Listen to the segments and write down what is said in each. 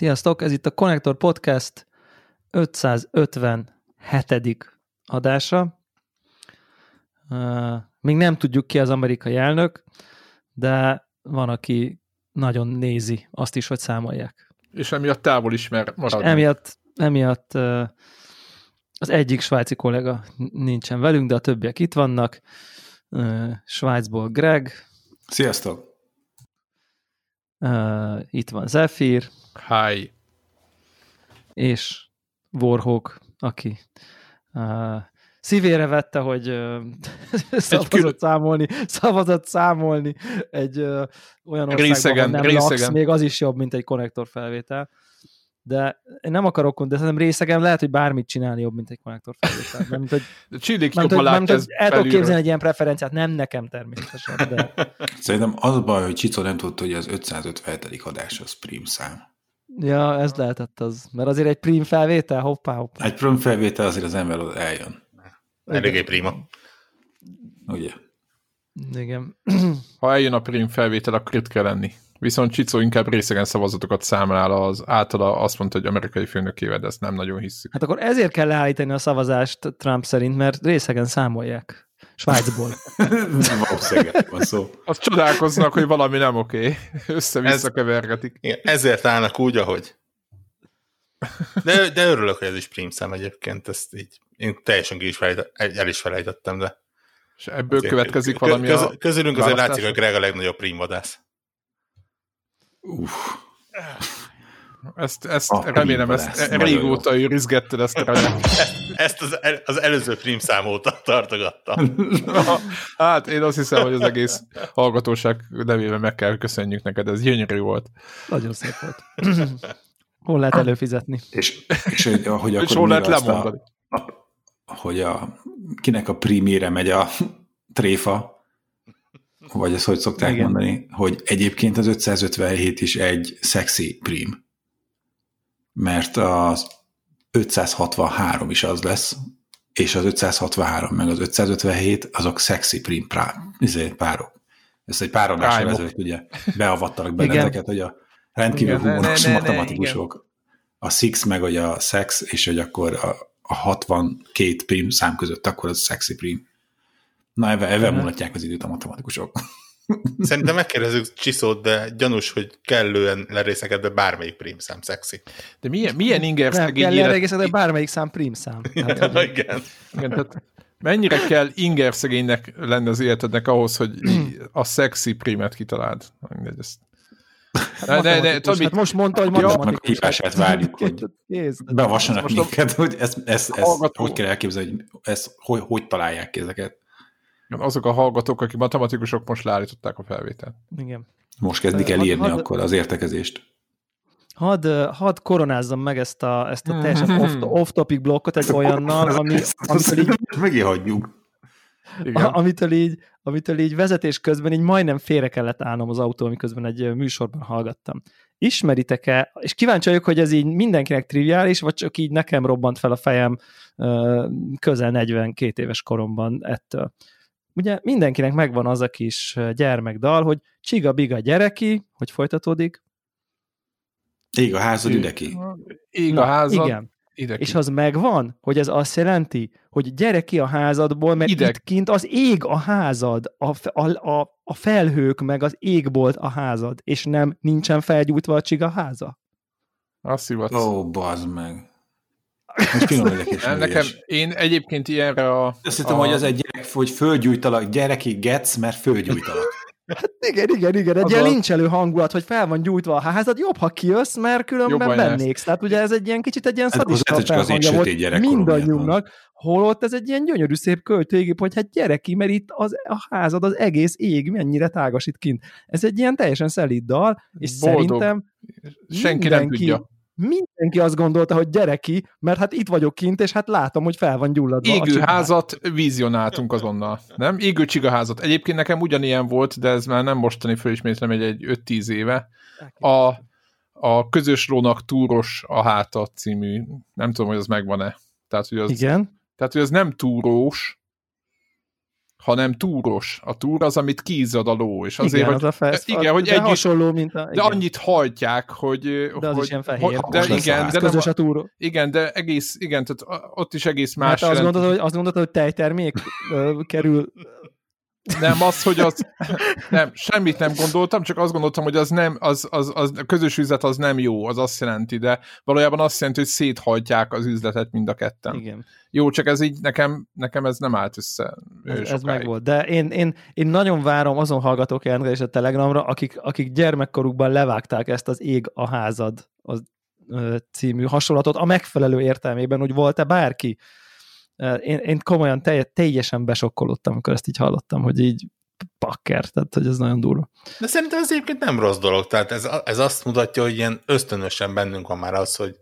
Sziasztok, ez itt a Connector Podcast 557. adása. Még nem tudjuk ki az amerikai elnök, de van, aki nagyon nézi azt is, hogy számolják. És emiatt távol ismer maradni. emiatt, emiatt uh, az egyik svájci kollega nincsen velünk, de a többiek itt vannak. Svájcból Greg. Sziasztok! Itt van Zephyr. Hi. És Warhawk, aki uh, szívére vette, hogy uh, szavazott kül... számolni, szavazott számolni egy uh, olyan országban, részegen, nem részegen. laksz, még az is jobb, mint egy konnektor felvétel. De én nem akarok, de szerintem részegen lehet, hogy bármit csinálni jobb, mint egy konnektor felvétel. Nem, mint, hogy, Csillik nem, jobban hogy el tudok képzelni egy ilyen preferenciát, nem nekem természetesen. De... Szerintem az a baj, hogy Csicó nem tudta, hogy az 557. adás az prim szám. Ja, ez lehetett az. Mert azért egy prim felvétel, hoppá, hoppá. Egy prim felvétel azért az ember eljön. Eléggé prima. Ugye? Igen. Ha eljön a prim felvétel, akkor itt kell lenni. Viszont Csicó inkább részegen szavazatokat számlál az általa azt mondta, hogy amerikai főnökével, de ezt nem nagyon hiszük. Hát akkor ezért kell leállítani a szavazást Trump szerint, mert részegen számolják. Svájcból. Valószínűleg van szó. Azt csodálkoznak, hogy valami nem oké. Össze-vissza kevergetik. Igen, ezért állnak úgy, ahogy. De, de örülök, hogy ez is prímszám egyébként, ezt így én teljesen ki is felejt, el is felejtettem, de... És ebből azért, következik valami köz, a Közülünk azért látszik, hogy Greg a legnagyobb prímvadász. Uff. Ezt, ezt a remélem, ezt régóta őrizgetted ezt a ezt, ezt az, el, az előző szám óta tartogattam. hát én azt hiszem, hogy az egész hallgatóság nevében meg kell köszönjük neked, ez gyönyörű volt. Nagyon szép volt. hol lehet előfizetni? És, és hogy, hogy akkor és hol lehet lemondani? A, a, hogy a, kinek a primére megy a tréfa, vagy ezt hogy szokták Igen. mondani, hogy egyébként az 557 is egy sexy prim mert az 563 is az lesz, és az 563 meg az 557 azok sexy prim izé, párok. Ezt egy pár adásra ezelőtt ugye? Beavattalak benneteket, hogy a rendkívül humoros matematikusok, a six meg hogy a sex, és hogy akkor a, a 62 prim szám között akkor az sexy prim. Na, ebben, ebben mulatják az időt a matematikusok. Szerintem megkérdezzük Csiszót, de gyanús, hogy kellően lerészekedve bármelyik prímszám szexi. De milyen, milyen inger szegény kell lerészekedve bármelyik szám prímszám. Hát, ja, hogy... igen. igen tehát mennyire kell inger szegénynek lenni az életednek ahhoz, hogy a szexi prímet kitaláld? Mindegy, ezt Hát de, de, de, tudod, hát most mondta, hogy matematikus. A hívását várjuk, hogy bevassanak minket, hogy ezt, ezt, ezt, ezt hogy kell elképzelni, hogy ezt, hogy, hogy találják ki ezeket azok a hallgatók, akik matematikusok most leállították a felvételt. Igen. Most kezdik el írni had, akkor az értekezést. Hadd had koronázzam meg ezt a, ezt a teljesen off-topic blokkot egy olyannal, ami, amitől így... Megint A, amitől így, amitől így vezetés közben így majdnem félre kellett állnom az autó, miközben egy műsorban hallgattam. Ismeritek-e, és kíváncsi vagyok, hogy ez így mindenkinek triviális, vagy csak így nekem robbant fel a fejem közel 42 éves koromban ettől ugye mindenkinek megvan az a kis gyermekdal, hogy csiga-biga gyereki, hogy folytatódik. Ég a házad üdeki. Ég a házad igen. Ideki. És az megvan, hogy ez azt jelenti, hogy gyere ki a házadból, mert Ideg. itt kint az ég a házad, a, a, a, a felhők meg az égbolt a házad, és nem nincsen felgyújtva a csiga háza. Azt hivatsz. Ó, oh, bazd meg. Nekem, én egyébként ilyenre a... Azt hittem, a... hogy az egy gyerek, hogy fölgyújtalak, gyereki getsz, mert fölgyújtalak. Hát igen, igen, igen, egy az ilyen lincselő hangulat, hogy fel van gyújtva a házad, jobb, ha kijössz, mert különben bennéksz. Tehát ugye ez egy ilyen kicsit egy ilyen szadista felhangja volt mindannyiunknak, holott ez egy ilyen gyönyörű szép költőigép, hogy hát gyere ki, mert itt az, a házad, az egész ég mennyire tágasít kint. Ez egy ilyen teljesen szelíd dal, és Boldog. szerintem senki nem tudja mindenki azt gondolta, hogy gyere ki, mert hát itt vagyok kint, és hát látom, hogy fel van gyulladva. Égő házat vizionáltunk azonnal, nem? Égő csigaházat. Egyébként nekem ugyanilyen volt, de ez már nem mostani fölismétlem, egy, egy 5-10 éve. A, a Közös Lónak túros a háta című, nem tudom, hogy az megvan-e. Tehát, hogy az, Igen. Tehát, hogy az nem túrós, hanem túros. A túr az, amit kízad a ló, és azért, igen, hogy, az a fest, igen, hogy de együtt, hasonló, mint a, de igen. annyit hajtják, hogy... De az hogy, is ilyen fehér. De igen, ez de közös a túró. igen, de egész, igen, tehát ott is egész Más más. hát azt gondoltad, hogy, azt gondoltad, hogy tejtermék kerül Nem, az, hogy az... Nem, semmit nem gondoltam, csak azt gondoltam, hogy az nem, az, az, az, a közös üzlet az nem jó, az azt jelenti, de valójában azt jelenti, hogy széthajtják az üzletet mind a ketten. Igen. Jó, csak ez így nekem, nekem ez nem állt össze Ez, ez meg volt. De én, én, én nagyon várom azon hallgatók és a Telegramra, akik, akik gyermekkorukban levágták ezt az Ég a házad az, című hasonlatot a megfelelő értelmében, hogy volt-e bárki. Én, én komolyan telje, teljesen besokkolottam, amikor ezt így hallottam, hogy így pakker, tehát hogy ez nagyon durva. De szerintem ez egyébként nem rossz dolog. Tehát ez, ez azt mutatja, hogy ilyen ösztönösen bennünk van már az, hogy,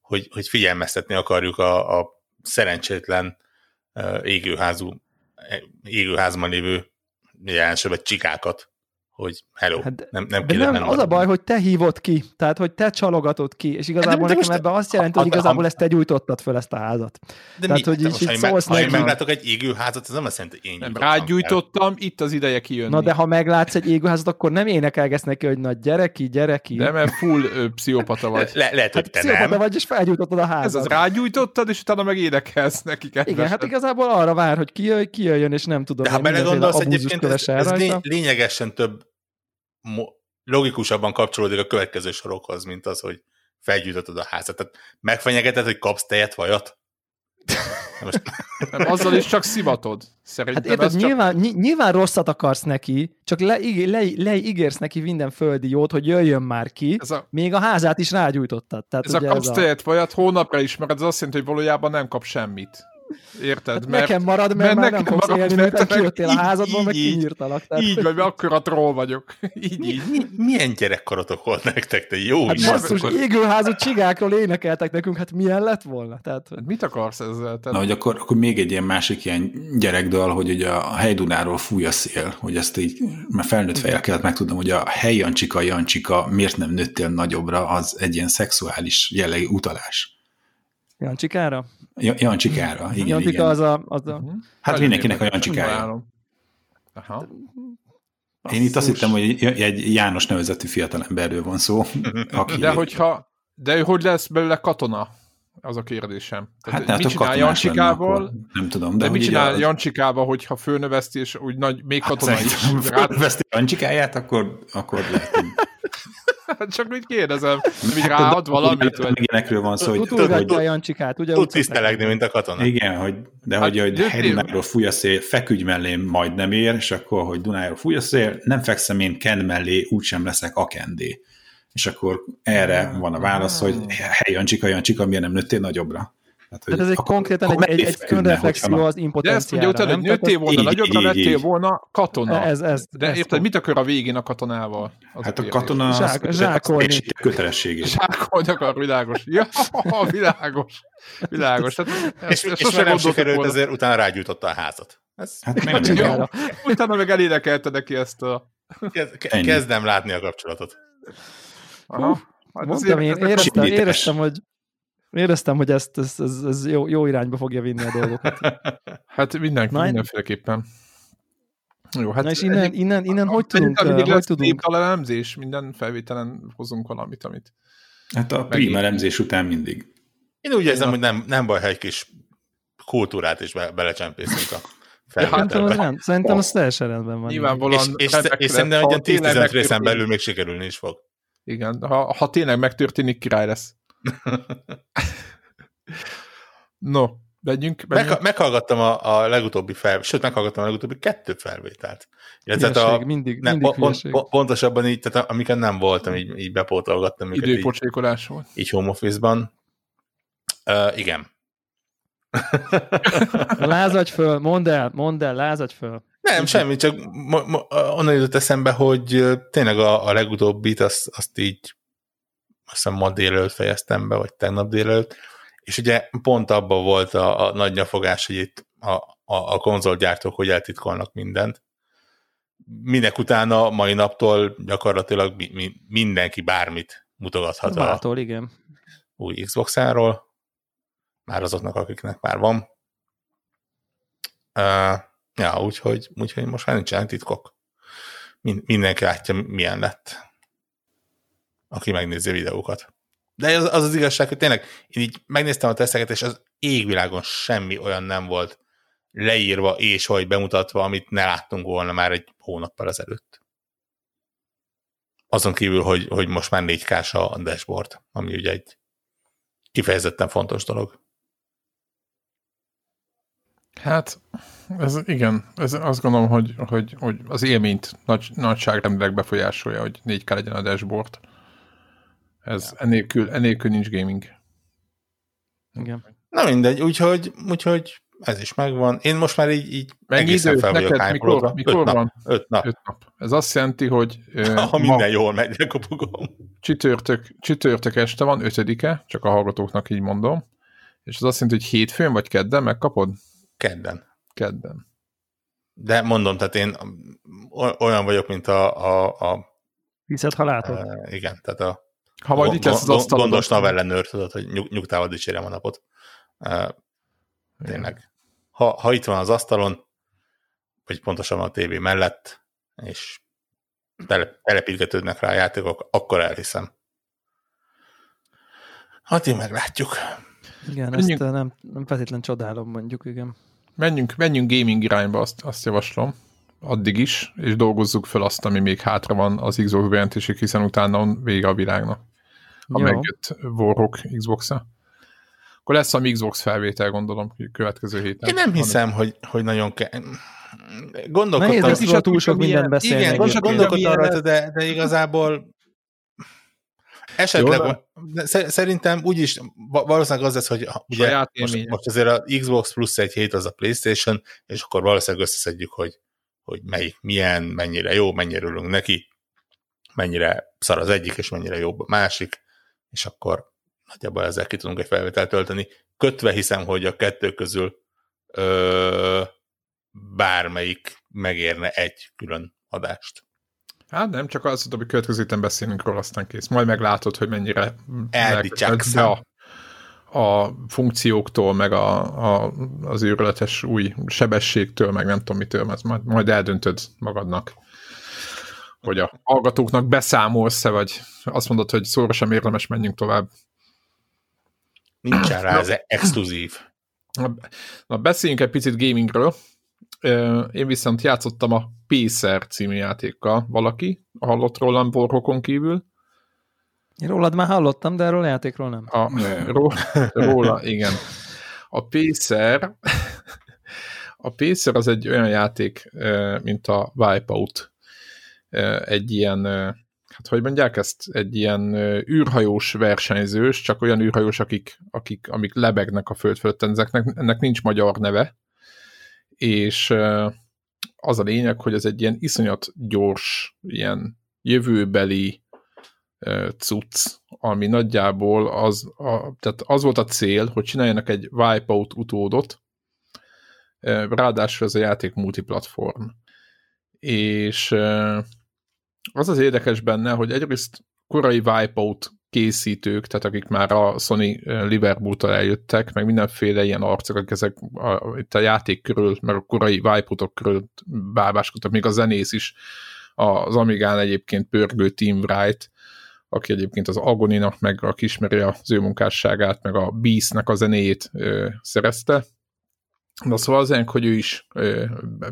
hogy, hogy figyelmeztetni akarjuk a, a szerencsétlen égőházú, égőházban lévő jelenségben csikákat, hogy hello, Hát, hát, nem, nem De kéne nem, nem az a baj, hogy te hívod ki, tehát hogy te csalogatod ki, és igazából de nekem most- ebben azt jelenti, hogy igazából ezt te gyújtottad föl ezt a házat. De Tehát, hogy De így- így szólsz ha én meglátok egy égőházat, ez nem azt jelenti, hogy én Nem, gyújtottam rágyújtottam, itt az ideje kijönni. Na de ha meglátsz egy égőházat, akkor nem énekelgetsz neki, hogy na gyereki, gyereki. De mert full ö, pszichopata vagy. Le, lehet, hogy hát te pszichopata nem. vagy, és felgyújtottad a Ez házat. az rágyújtottad, és utána meg énekelsz neki Igen, hát igazából arra vár, hogy kijöjj, kijöjjön, és nem tudom, De ha belegondolsz, egyébként ez, ez lényegesen több logikusabban kapcsolódik a következő sorokhoz, mint az, hogy felgyújtottad a házat. Tehát megfenyegeted, hogy kapsz tejet, vajat? Most, Nem, azzal is csak szivatod. Szerintem Hát érted, csak... nyilván, ny- nyilván rosszat akarsz neki, csak leígérsz le, leígérsz neki minden földi jót, hogy jöjjön már ki, Ez a, még a házát is rágyújtottad. Tehát ez a ugye kapsz ez tejet vajat hónapra ismered, ez azt jelenti, hogy valójában nem kap semmit. Érted? Hát nekem marad, mert, mert már nem nekem fogsz marad, élni, mert meg kijöttél a így- házadból, meg így- így. kinyírtalak. Tehát, Így vagy, mert akkor a troll vagyok. Így, mi, így. mi, milyen gyerekkorotok volt nektek, te jó Hát basszus, égőházú csigákról énekeltek nekünk, hát milyen lett volna? Tehát, Hát mit akarsz ezzel? Te? Na, hogy akkor, akkor még egy ilyen másik ilyen gyerekdal, hogy ugye a hegydunáról fúj a szél, hogy ezt így, mert felnőtt fejjel kellett megtudnom, hogy a hely Jancsika, Jancsika, miért nem nőttél nagyobbra, az egy ilyen szexuális jellegű utalás. Jancsikára? Ja- Jancsikára, igen, Jancsika igen. az a... Az a... Mhm. Hát mindenkinek a Jancsikája. Aha. Én itt azt Basszus. hittem, hogy egy János nevezetű fiatalemberről van szó. Aki De hogyha, de hogy lesz belőle katona? Az a kérdésem. Tehát Hát mit hát csinál katonás lenne. Nem tudom, de, De, mit csinál a- Jancsikával, hogyha fölnöveszti, és úgy nagy, még Hát katona is? szerintem, Rá, ha veszti Jancsikáját, akkor, akkor lehet, csak úgy kérdezem, nem így ráad valamit? Vagy... Ilyenekről van szó, hogy, Utolgatja a hogy Jancsikát, ugye? Tud tisztelegni, mint a katona. igen, hogy, de Hát, hogy, hogy Hegydunáról fúj a szél, feküdj mellé, majd nem ér, és akkor, hogy Dunáról fúj a szél, nem fekszem én Ken mellé, úgysem leszek akendé. És akkor erre van a válasz, hogy hely Jancsika, Jancsika, miért nem nőttél nagyobbra? Tehát, hogy Tehát ez egy akkor- konkrétan akkor egy, egy, egy önreflexió az De ezt impotenciára. mondja utána, hogy? Tehát nőttél volna nagyobbra, lettél volna katona. Ez, ez, De ez érted, mit akar a végén a katonával? Az Hát a katona Zsák- az zsákolni. kötelességét. Zsákolni akar, világos. Ja, világos. Világos. Hát, És, ezt, és mert sose nem sikerült, ezért utána rágyújtotta a házat. Ez, Hát meg nem Jó, utána meg elénekelte neki ezt a... kezdem látni a kapcsolatot. Aha. Hát Mondtam én, éreztem, éreztem, hogy éreztem, hogy ezt, ezt, ez, ez jó, jó irányba fogja vinni a dolgokat. Hát minden, Na, mindenféleképpen. Jó, hát Na és innen, innen, innen hogy tudunk, mindig hogy tudunk elemzés, minden felvételen hozunk valamit, amit... Hát a prim elemzés után mindig. Én úgy érzem, hogy nem, nem baj, ha egy kis kultúrát is be, belecsempészünk a Szerintem az, felvételbe. rend, szerintem az teljesen rendben van. És, Nyilvánvalóan és, és lesz, szerintem egy ilyen tényleg 10-15 részen belül még sikerülni is fog. Igen, ha, ha tényleg megtörténik, király lesz. No, menjünk. menjünk. Meg, meghallgattam a, a legutóbbi fel, sőt, meghallgattam a legutóbbi kettő felvételt. Illetve Hülyeség, a, mindig, ne, mindig hülyeség. pont- pontosabban így, tehát amiket nem voltam, így, így bepótolgattam őket így, Időpocsékolás volt. így home office-ban. Uh, igen. Lázadj föl, mondd el, mondd el, lázadj föl. Nem, semmi, csak mo- mo- onnan jutott eszembe, hogy tényleg a, a legutóbbit azt, azt így azt hiszem ma délelőtt fejeztem be, vagy tegnap délelőtt, és ugye pont abban volt a, a nagy nyafogás, hogy itt a, a, a konzolgyártók hogy eltitkolnak mindent. Minek utána mai naptól gyakorlatilag mi, mi, mindenki bármit mutogathat a Mától, igen. új Xbox-áról, már azoknak, akiknek már van. Uh, Ja, úgyhogy, úgyhogy most már nincsenek titkok. Mindenki látja, milyen lett, aki megnézi a videókat. De az, az az igazság, hogy tényleg én így megnéztem a teszteket, és az égvilágon semmi olyan nem volt leírva és vagy bemutatva, amit ne láttunk volna már egy hónappal ezelőtt. Azon kívül, hogy, hogy most már 4 k a dashboard, ami ugye egy kifejezetten fontos dolog. Hát, ez igen, ez azt gondolom, hogy, hogy, hogy az élményt nagy, nagyságrendileg befolyásolja, hogy 4K legyen a dashboard. Ez ja. enélkül, enélkül nincs gaming. Igen. Na mindegy, úgyhogy, úgyhogy ez is megvan. Én most már így, így Mennyi egészen idő? fel vagyok Neked mikor, mikor öt van? Nap. Öt nap. Öt nap. Ez azt jelenti, hogy... ha minden jól megy, lekopogom. Csütörtök, csütörtök este van, ötödike, csak a hallgatóknak így mondom. És az azt jelenti, hogy hétfőn vagy kedden megkapod? Kedden. Kedden. De mondom, tehát én olyan vagyok, mint a... a, a Hiszed, ha látod. Uh, igen, tehát a ha majd itt lesz az asztalon. Gondos navellenőr, tudod, hogy nyug, nyugtával dicsérem a napot. Tényleg. Ha, ha itt van az asztalon, vagy pontosan a tévé mellett, és tele, telepítgetődnek rá a játékok, akkor elhiszem. Hát én meglátjuk. Igen, menjünk, ezt nem, nem feltétlenül csodálom, mondjuk, igen. Menjünk, menjünk gaming irányba, azt, azt javaslom addig is, és dolgozzuk fel azt, ami még hátra van az Xbox bejelentésig, hiszen utána vége a világnak. Ha Jó. megjött Warhawk Xbox-a. Akkor lesz a Xbox felvétel, gondolom, következő héten. Én nem hiszem, hanem... hogy, hogy nagyon kell. Gondolkodtam. Nehéz is túl sok minden beszélni. Igen, gondolkodtam rajta, de, de igazából Esetleg, Jó, szerintem úgyis valószínűleg az lesz, hogy ugye most, most azért a Xbox plusz egy hét az a Playstation, és akkor valószínűleg összeszedjük, hogy, hogy melyik milyen, mennyire jó, mennyire örülünk neki, mennyire szar az egyik, és mennyire jobb a másik, és akkor nagyjából ezzel ki tudunk egy felvételt tölteni. Kötve hiszem, hogy a kettő közül ö, bármelyik megérne egy külön adást. Hát nem, csak az, hogy következő héten beszélünk róla, aztán kész. Majd meglátod, hogy mennyire a, a funkcióktól, meg a, a, az őrületes új sebességtől, meg nem tudom mitől, mert majd, majd eldöntöd magadnak, hogy a hallgatóknak beszámolsz-e, vagy azt mondod, hogy szóra sem érdemes, menjünk tovább. Nincsen rá, ez exkluzív. Na, beszéljünk egy picit gamingről. Én viszont játszottam a Pacer című játékkal. Valaki hallott rólam Borhokon kívül? Én rólad már hallottam, de erről a játékról nem. A, ró, róla, igen. A Pacer a Pacer az egy olyan játék, mint a Wipeout. Egy ilyen, hát hogy mondják ezt, egy ilyen űrhajós versenyzős, csak olyan űrhajós, akik, akik amik lebegnek a föld fölött, ennek, ennek nincs magyar neve, és az a lényeg, hogy ez egy ilyen iszonyat gyors, ilyen jövőbeli cucc, ami nagyjából az, a, tehát az volt a cél, hogy csináljanak egy Wipeout utódot, ráadásul ez a játék multiplatform. És az az érdekes benne, hogy egyrészt korai Wipeout készítők, tehát akik már a Sony Liverpool-tól eljöttek, meg mindenféle ilyen arcok, akik ezek a, itt a játék körül, meg a korai Wipeoutok körül bábáskodtak, még a zenész is az Amigán egyébként pörgő Team Wright, aki egyébként az Agoninak, meg a ismeri az ő munkásságát, meg a Beast-nek a zenéjét ö, szerezte. De szóval az hogy ő is ö,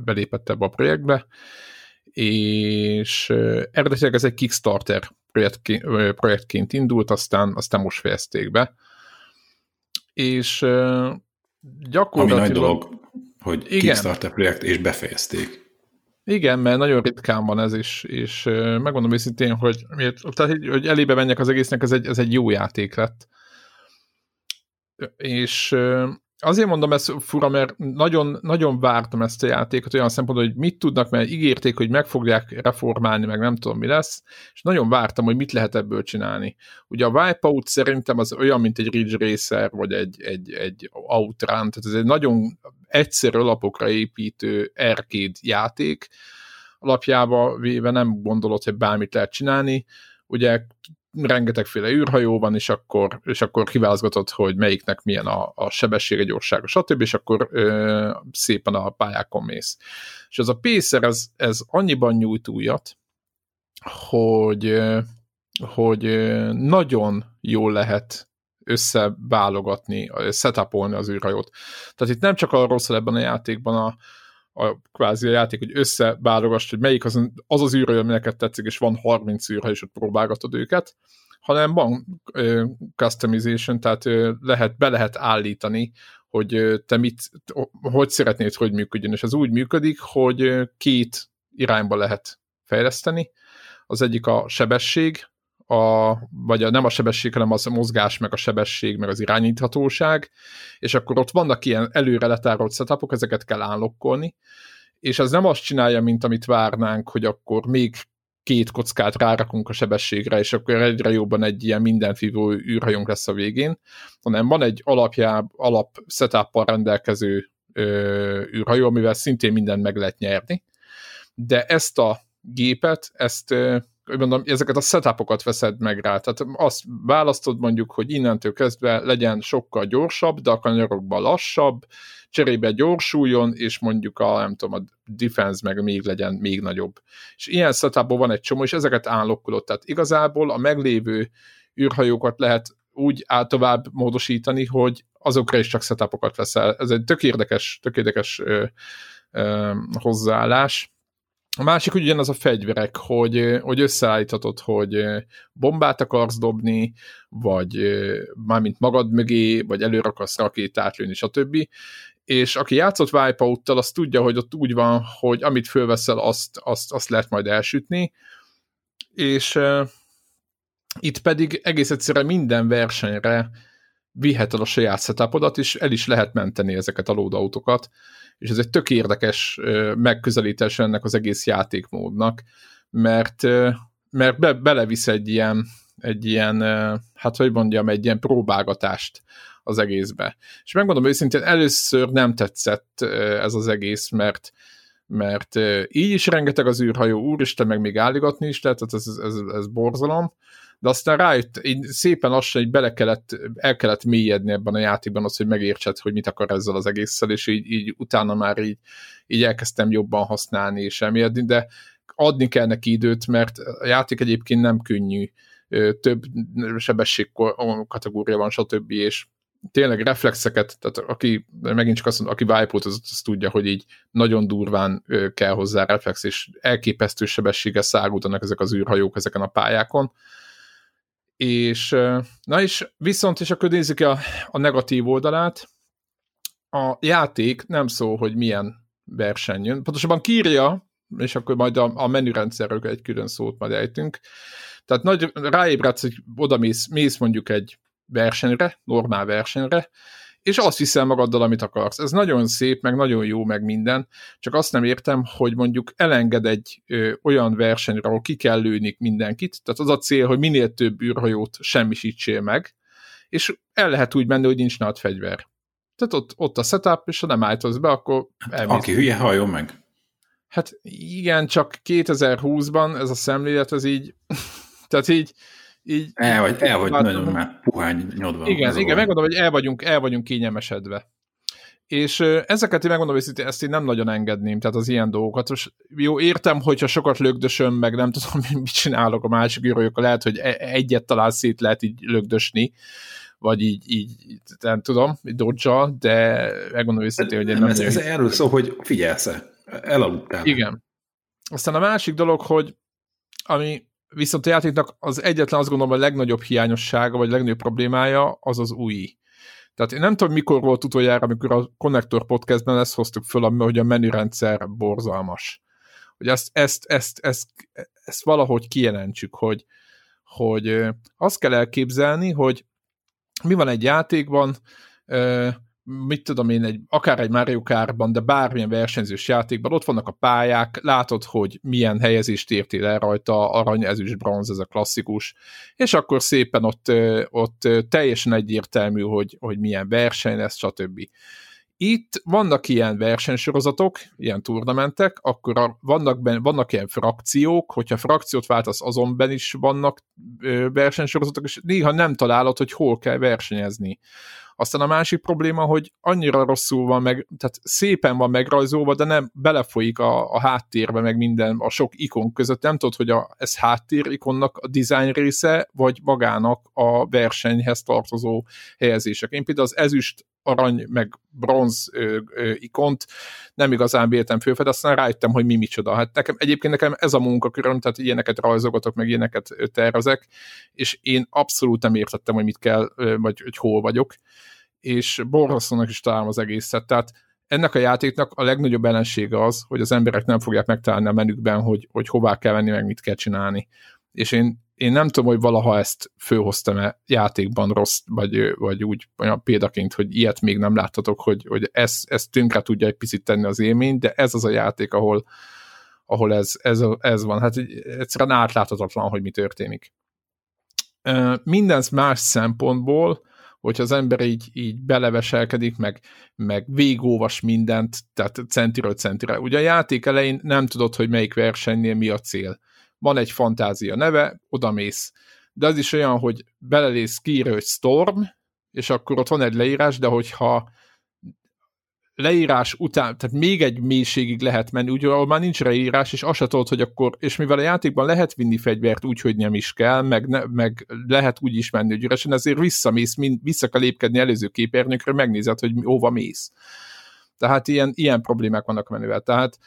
belépett ebbe a projektbe, és eredetileg ez egy Kickstarter projektként, projektként indult, aztán, aztán most fejezték be. És gyakorlatilag... Ami nagy dolog, hogy igen. Kickstarter projekt, és befejezték. Igen, mert nagyon ritkán van ez, és, és megmondom őszintén, hogy, tehát, hogy elébe menjek az egésznek, ez egy, ez egy jó játék lett. És azért mondom ezt fura, mert nagyon, nagyon vártam ezt a játékot olyan szempontból, hogy mit tudnak, mert ígérték, hogy meg fogják reformálni, meg nem tudom mi lesz, és nagyon vártam, hogy mit lehet ebből csinálni. Ugye a Wipeout szerintem az olyan, mint egy Ridge Racer, vagy egy, egy, egy Outrun, tehát ez egy nagyon egyszerű alapokra építő arcade játék, alapjába véve nem gondolod, hogy bármit lehet csinálni. Ugye rengetegféle űrhajó van, és akkor, és akkor kiválaszgatod, hogy melyiknek milyen a, a sebessége, gyorsága, stb., és akkor ö, szépen a pályákon mész. És az a Pacer, ez, ez annyiban nyújt újat, hogy, hogy nagyon jól lehet összeválogatni, setupolni az űrhajót. Tehát itt nem csak arról szól ebben a játékban a, a kvázi a játék, hogy összeválogass, hogy melyik az az, az űrhajó, ami neked tetszik, és van 30 űrhajó, és ott próbálgatod őket, hanem van ö, customization, tehát ö, lehet, be lehet állítani, hogy ö, te mit, hogy szeretnéd, hogy működjön, és ez úgy működik, hogy két irányba lehet fejleszteni. Az egyik a sebesség, a, vagy a, nem a sebesség, hanem az a mozgás, meg a sebesség, meg az irányíthatóság, és akkor ott vannak ilyen előre letárolt setupok, ezeket kell állokkolni, és ez nem azt csinálja, mint amit várnánk, hogy akkor még két kockát rárakunk a sebességre, és akkor egyre jobban egy ilyen mindenfívó űrhajónk lesz a végén, hanem van egy alapjá, alap setup rendelkező ö, űrhajó, amivel szintén mindent meg lehet nyerni, de ezt a gépet, ezt mondom, ezeket a setupokat veszed meg rá. Tehát azt választod mondjuk, hogy innentől kezdve legyen sokkal gyorsabb, de a kanyarokban lassabb, cserébe gyorsuljon, és mondjuk a, nem tudom, a defense meg még legyen még nagyobb. És ilyen setupban van egy csomó, és ezeket állokkolod. Tehát igazából a meglévő űrhajókat lehet úgy át tovább módosítani, hogy azokra is csak setupokat veszel. Ez egy tök érdekes, tök érdekes ö, ö, hozzáállás a másik hogy ugyanaz a fegyverek, hogy, hogy összeállíthatod, hogy bombát akarsz dobni, vagy mármint magad mögé, vagy előre akarsz rakétát lőni, stb. És aki játszott Wipeout-tal, az tudja, hogy ott úgy van, hogy amit fölveszel, azt, azt, azt lehet majd elsütni. És uh, itt pedig egész egyszerűen minden versenyre viheted a saját setupodat, és el is lehet menteni ezeket a loadoutokat és ez egy tök érdekes megközelítés ennek az egész játékmódnak, mert, mert be, belevisz egy ilyen, egy ilyen, hát hogy mondjam, egy ilyen próbálgatást az egészbe. És megmondom őszintén, először nem tetszett ez az egész, mert mert így is rengeteg az űrhajó, úristen, meg még álligatni is lehet, ez, ez, ez, ez borzalom, de aztán rájött, így szépen lassan így bele kellett, el kellett mélyedni ebben a játékban az, hogy megértsed, hogy mit akar ezzel az egésszel, és így, így utána már így, így elkezdtem jobban használni és elmélyedni, de adni kell neki időt, mert a játék egyébként nem könnyű, több sebesség kategória van, stb. és tényleg reflexeket, tehát aki, megint csak azt mondom, aki wipe az, az tudja, hogy így nagyon durván kell hozzá reflex, és elképesztő sebességgel szágultanak ezek az űrhajók ezeken a pályákon, és na és viszont, és akkor nézzük a, a negatív oldalát, a játék nem szól, hogy milyen verseny jön. Pontosabban kírja, és akkor majd a, a menürendszerről egy külön szót majd ejtünk. Tehát nagy, ráébredsz, hogy oda mész, mész mondjuk egy versenyre, normál versenyre, és azt viszel magaddal, amit akarsz. Ez nagyon szép, meg nagyon jó, meg minden, csak azt nem értem, hogy mondjuk elenged egy ö, olyan versenyre, ahol ki kell lőni mindenkit, tehát az a cél, hogy minél több űrhajót semmisítsél meg, és el lehet úgy menni, hogy nincs nálad fegyver. Tehát ott, ott a setup, és ha nem állítasz be, akkor elmész. Aki hülye, halljon meg. Hát igen, csak 2020-ban ez a szemlélet, ez így, tehát így, így... El vagy, el vagy nagyon már puhány nyodva. Igen, igen, megmondom, hogy el vagyunk, el vagyunk kényelmesedve. És ezeket én megmondom, hogy ezt én nem nagyon engedném, tehát az ilyen dolgokat. Most jó, értem, hogyha sokat lögdösöm, meg nem tudom, mit csinálok a másik írójukkal, lehet, hogy e- egyet talán szét lehet így lögdösni, vagy így, így nem tudom, dodge de megmondom őszintén, hogy én nem... Ez, ez erről szól, hogy figyelsz-e, elaludtál. Igen. Aztán a másik dolog, hogy ami Viszont a játéknak az egyetlen azt gondolom a legnagyobb hiányossága, vagy legnagyobb problémája az az új. Tehát én nem tudom, mikor volt utoljára, amikor a Connector podcastben ezt hoztuk föl, hogy a menürendszer borzalmas. Hogy ezt, ezt, ezt, ezt, ezt valahogy kijelentsük, hogy, hogy azt kell elképzelni, hogy mi van egy játékban, mit tudom én, egy, akár egy Mario Kartban, de bármilyen versenyzős játékban, ott vannak a pályák, látod, hogy milyen helyezést értél el rajta, arany, ezüst, bronz, ez a klasszikus, és akkor szépen ott, ott teljesen egyértelmű, hogy, hogy milyen verseny lesz, stb. itt vannak ilyen versenysorozatok, ilyen turnamentek, akkor a, vannak, ben, vannak ilyen frakciók, hogyha frakciót váltasz, azonban is vannak ö, versenysorozatok, és néha nem találod, hogy hol kell versenyezni. Aztán a másik probléma, hogy annyira rosszul van meg, tehát szépen van megrajzolva, de nem belefolyik a, a háttérbe, meg minden, a sok ikon között. Nem tudod, hogy a, ez háttér ikonnak a design része, vagy magának a versenyhez tartozó helyezések. Én például az ezüst arany, meg bronz ö, ö, ikont nem igazán véltem fölfed, aztán rájöttem, hogy mi micsoda. Hát nekem, egyébként nekem ez a munkaköröm, tehát ilyeneket rajzogatok, meg ilyeneket tervezek, és én abszolút nem értettem, hogy mit kell, vagy hogy hol vagyok, és borzasztónak is találom az egészet. Tehát ennek a játéknak a legnagyobb ellensége az, hogy az emberek nem fogják megtalálni a menükben, hogy, hogy hová kell venni, meg mit kell csinálni. És én én nem tudom, hogy valaha ezt főhoztam-e játékban rossz, vagy, vagy úgy olyan példaként, hogy ilyet még nem láttatok, hogy, hogy ez, ez tönkre tudja egy picit tenni az élmény, de ez az a játék, ahol, ahol ez, ez, ez van. Hát egyszerűen átláthatatlan, hogy mi történik. Minden más szempontból, hogyha az ember így, így beleveselkedik, meg, meg végóvas mindent, tehát centiről centire. Ugye a játék elején nem tudod, hogy melyik versenynél mi a cél van egy fantázia neve, odamész. De az is olyan, hogy belelész kiírő, hogy Storm, és akkor ott van egy leírás, de hogyha leírás után, tehát még egy mélységig lehet menni, úgy, ahol már nincs leírás, és azt tudod, hogy akkor, és mivel a játékban lehet vinni fegyvert úgy, hogy nem is kell, meg, ne, meg lehet úgy is menni, hogy üresen, ezért visszamész, mind, vissza kell lépkedni előző képernyőkre, megnézed, hogy hova mész. Tehát ilyen, ilyen problémák vannak menüvel. Tehát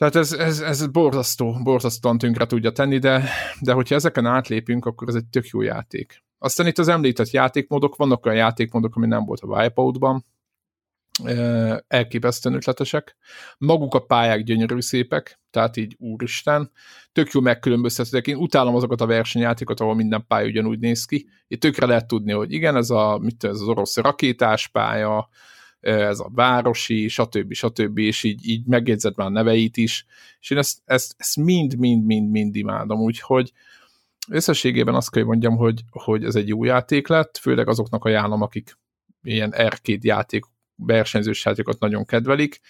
tehát ez, ez, ez borzasztó, borzasztóan tönkre tudja tenni, de, de hogyha ezeken átlépünk, akkor ez egy tök jó játék. Aztán itt az említett játékmódok, vannak olyan játékmódok, ami nem volt a Wipeout-ban, elképesztően ötletesek. Maguk a pályák gyönyörű szépek, tehát így úristen, tök jó megkülönböztetek. Én utálom azokat a versenyjátékokat, ahol minden pálya ugyanúgy néz ki. Itt tökre lehet tudni, hogy igen, ez, a, mit, ez az orosz rakétás pálya, ez a városi, stb. stb. és így, így megjegyzett már a neveit is, és én ezt, ezt, ezt mind, mind, mind, mind imádom, úgyhogy összességében azt kell mondjam, hogy, hogy ez egy jó játék lett, főleg azoknak ajánlom, akik ilyen arcade játék, versenyzős játékot nagyon kedvelik,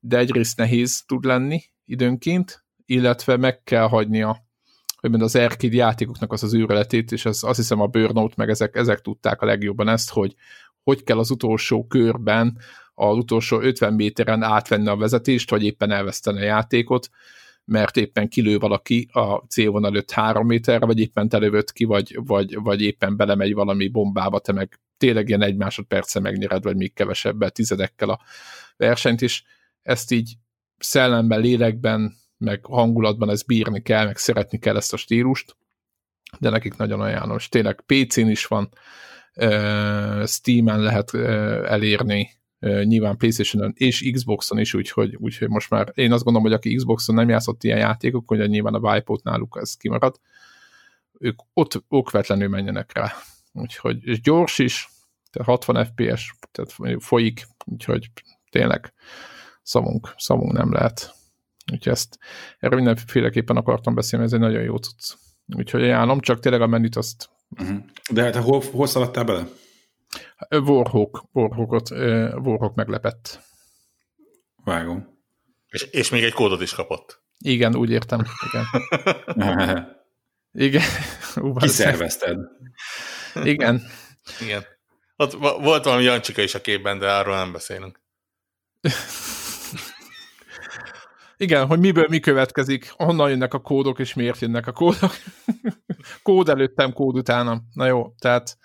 de egyrészt nehéz tud lenni időnként, illetve meg kell hagynia hogy az arcade játékoknak az az űrletét, és az, azt hiszem a Burnout meg ezek, ezek tudták a legjobban ezt, hogy hogy kell az utolsó körben, az utolsó 50 méteren átvenni a vezetést, vagy éppen elveszteni a játékot, mert éppen kilő valaki a célvonal előtt három méterre, vagy éppen telövött ki, vagy, vagy, vagy éppen belemegy valami bombába, te meg tényleg ilyen egy másodperce megnyered, vagy még kevesebbel, tizedekkel a versenyt is. Ezt így szellemben, lélekben, meg hangulatban ezt bírni kell, meg szeretni kell ezt a stílust, de nekik nagyon ajánlom. És tényleg PC-n is van, Steam-en lehet elérni, nyilván Playstation-on és Xbox-on is, úgyhogy, úgyhogy most már én azt gondolom, hogy aki Xbox-on nem játszott ilyen játékok, hogy nyilván a Wipeout náluk ez kimarad, ők ott okvetlenül menjenek rá. Úgyhogy és gyors is, tehát 60 FPS, tehát folyik, úgyhogy tényleg szavunk, szavunk nem lehet. Úgyhogy ezt, erről mindenféleképpen akartam beszélni, ez egy nagyon jó cucc. Úgyhogy ajánlom, csak tényleg a menüt azt Uh-huh. De hát hol, hol szaladtál bele? Warhawk, Warhawkot, Warhawk meglepett. Vágom. És, és még egy kódot is kapott. Igen, úgy értem. Igen. Igen. Kiszervezted. Igen. Igen. Ott volt valami Jancsika is a képben, de arról nem beszélünk. Igen, hogy miből mi következik, honnan jönnek a kódok, és miért jönnek a kódok. kód előttem, kód utána. Na jó, tehát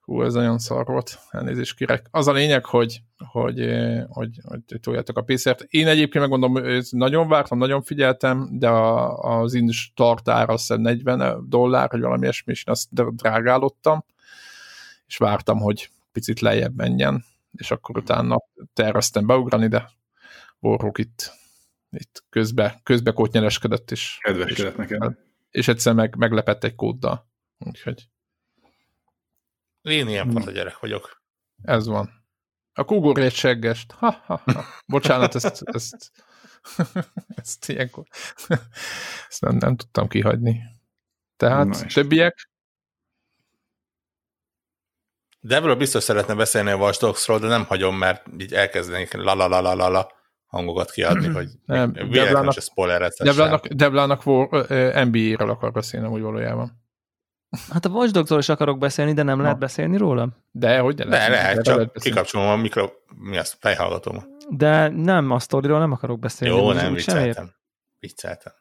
hú, ez nagyon szar volt, elnézést kérek. Az a lényeg, hogy, hogy, eh, hogy, hogy, hogy toljátok a PC-t. Én egyébként megmondom, nagyon vártam, nagyon figyeltem, de a, az indus tartára azt 40 dollár, vagy valami ilyesmi, és azt drágálottam, és vártam, hogy picit lejjebb menjen, és akkor utána terveztem beugrani, de Warhawk itt itt közbe, közbe kótnyereskedett, és, és, neked. és egyszer meg, meglepett egy kóddal. Úgyhogy. Én ilyen fata gyerek vagyok. Ez van. A kugor egy seggest. Ha, ha, ha. Bocsánat, ezt, ezt, ezt ilyenkor ezt nem, nem tudtam kihagyni. Tehát Na többiek? Devről biztos szeretne beszélni a Watch Dogs-ról, de nem hagyom, mert így elkezdenék la la la la la, la hangokat kiadni, hogy nem, Deblának, Deblának, Deblának NBA-ről akar beszélni, úgy valójában. Hát a Watch Dogs-ról is akarok beszélni, de nem Na. lehet beszélni róla? De, hogy de lehet. De lehet, csak lehet kikapcsolom a mikro, mi az, fejhallgatom. De nem, a sztoriról nem akarok beszélni. Jó, nem, vicceltem. Vicceltem.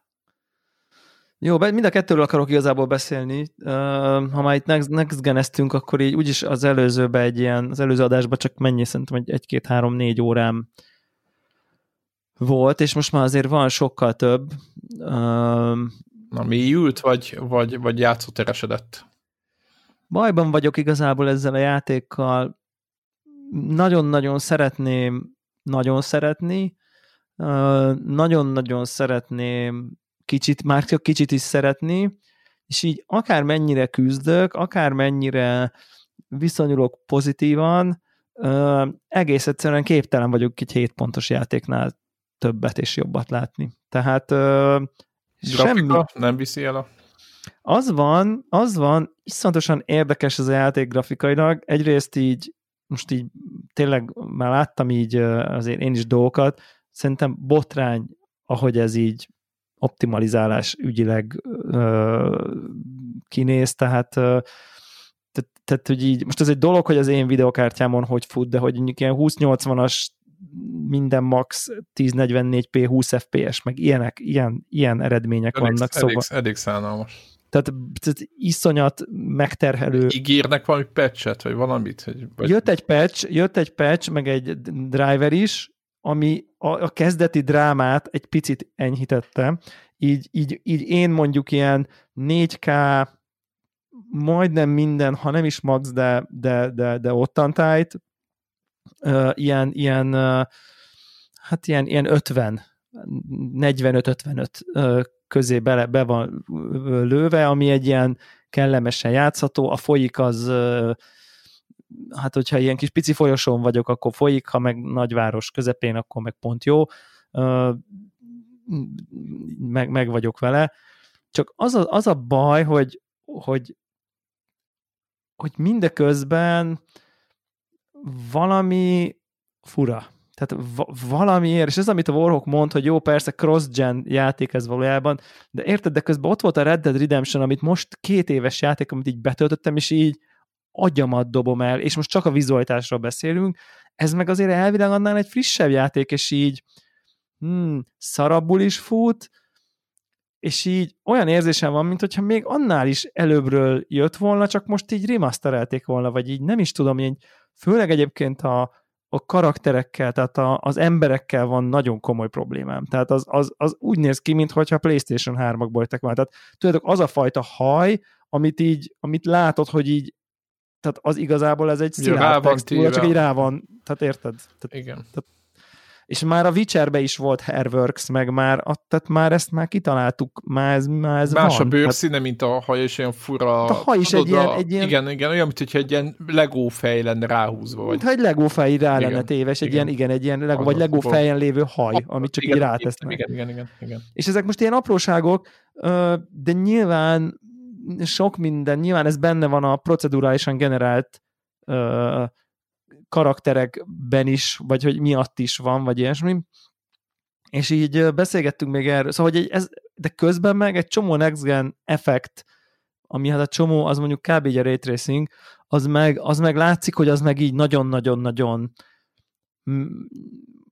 Jó, mind a kettőről akarok igazából beszélni. Ha már itt next, next akkor így úgyis az előzőben egy ilyen, az előző adásban csak mennyi, szerintem egy, egy két, három, négy órám volt, és most már azért van sokkal több. Na, ült, vagy, vagy, vagy játszóteresedett? Bajban vagyok igazából ezzel a játékkal. Nagyon-nagyon szeretném nagyon szeretni, nagyon-nagyon szeretném kicsit, már csak kicsit is szeretni, és így akár mennyire küzdök, akár mennyire viszonyulok pozitívan, egész egyszerűen képtelen vagyok egy 7 pontos játéknál többet és jobbat látni. Tehát Grafika semmi... nem viszi el a... Az van, az van, iszonyatosan érdekes ez a játék grafikailag. Egyrészt így, most így tényleg már láttam így azért én is dolgokat, szerintem botrány, ahogy ez így optimalizálás ügyileg ö, kinéz, tehát ö, tehát, hogy így, most ez egy dolog, hogy az én videokártyámon hogy fut, de hogy ilyen 2080-as minden max 1044p 20 fps, meg ilyenek, ilyen, ilyen eredmények elég, vannak. Elég, szóval, elég szánalmas. Tehát, tehát iszonyat megterhelő. Ígérnek valami patchet, vagy valamit? Hogy, vagy... Jött egy patch, jött egy patch, meg egy driver is, ami a, a kezdeti drámát egy picit enyhítette. Így, így, így én mondjuk ilyen 4K majdnem minden, ha nem is max, de, de, de, de ottantájt, ilyen, ilyen hát ilyen, ilyen 50, 45-55 uh, közé bele, be van lőve, ami egy ilyen kellemesen játszható, a folyik az hát hogyha ilyen kis pici folyosón vagyok, akkor folyik, ha meg nagyváros közepén, akkor meg pont jó, meg, meg vagyok vele. Csak az a, az a baj, hogy, hogy, hogy mindeközben valami fura. Tehát va- valamiért, és ez amit a Warhawk mond, hogy jó, persze cross-gen játék ez valójában, de érted, de közben ott volt a Red Dead Redemption, amit most két éves játék, amit így betöltöttem, és így agyamat dobom el, és most csak a vizualitásról beszélünk, ez meg azért elvileg annál egy frissebb játék, és így hmm, szarabbul is fut, és így olyan érzésem van, mint hogyha még annál is előbbről jött volna, csak most így remasterelték volna, vagy így nem is tudom, így főleg egyébként a, a karakterekkel, tehát a, az emberekkel van nagyon komoly problémám. Tehát az, az, az úgy néz ki, mintha PlayStation 3-ak voltak már. Tehát tudjátok, az a fajta haj, amit így, amit látod, hogy így tehát az igazából ez egy szilárd textúra, csak egy rá van, tehát érted? Tehát, Igen. Tehát és már a Witcherbe is volt Hairworks, meg már, tehát már ezt már kitaláltuk, már ez, már ez Más van. a bőrszíne, mint a haj, és olyan fura. A haj is egy ilyen, egy ilyen... Igen, igen, olyan, mint egy ilyen Lego fej lenne ráhúzva. Vagy... Mintha egy Lego fej rá lenne igen, téves, egy igen. ilyen, igen, egy ilyen Lego, vagy Lego fejen lévő haj, a, amit csak igen, így rátesznek. Igen, igen, igen, igen. És ezek most ilyen apróságok, de nyilván sok minden, nyilván ez benne van a procedurálisan generált karakterekben is, vagy hogy miatt is van, vagy ilyesmi. És így beszélgettünk még erről, szóval hogy ez, de közben meg egy csomó next gen effekt, ami hát a csomó, az mondjuk kb. a ray tracing, az meg, az meg látszik, hogy az meg így nagyon-nagyon-nagyon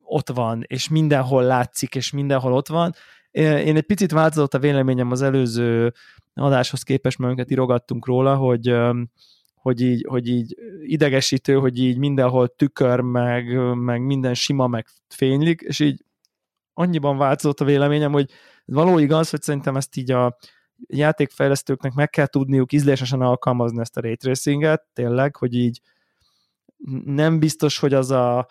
ott van, és mindenhol látszik, és mindenhol ott van. Én egy picit változott a véleményem az előző adáshoz képest, mert minket irogattunk róla, hogy hogy így, hogy így idegesítő, hogy így mindenhol tükör, meg, meg minden sima, meg fénylik, és így annyiban változott a véleményem, hogy való igaz, hogy szerintem ezt így a játékfejlesztőknek meg kell tudniuk ízlésesen alkalmazni ezt a ray tracinget, tényleg, hogy így nem biztos, hogy az a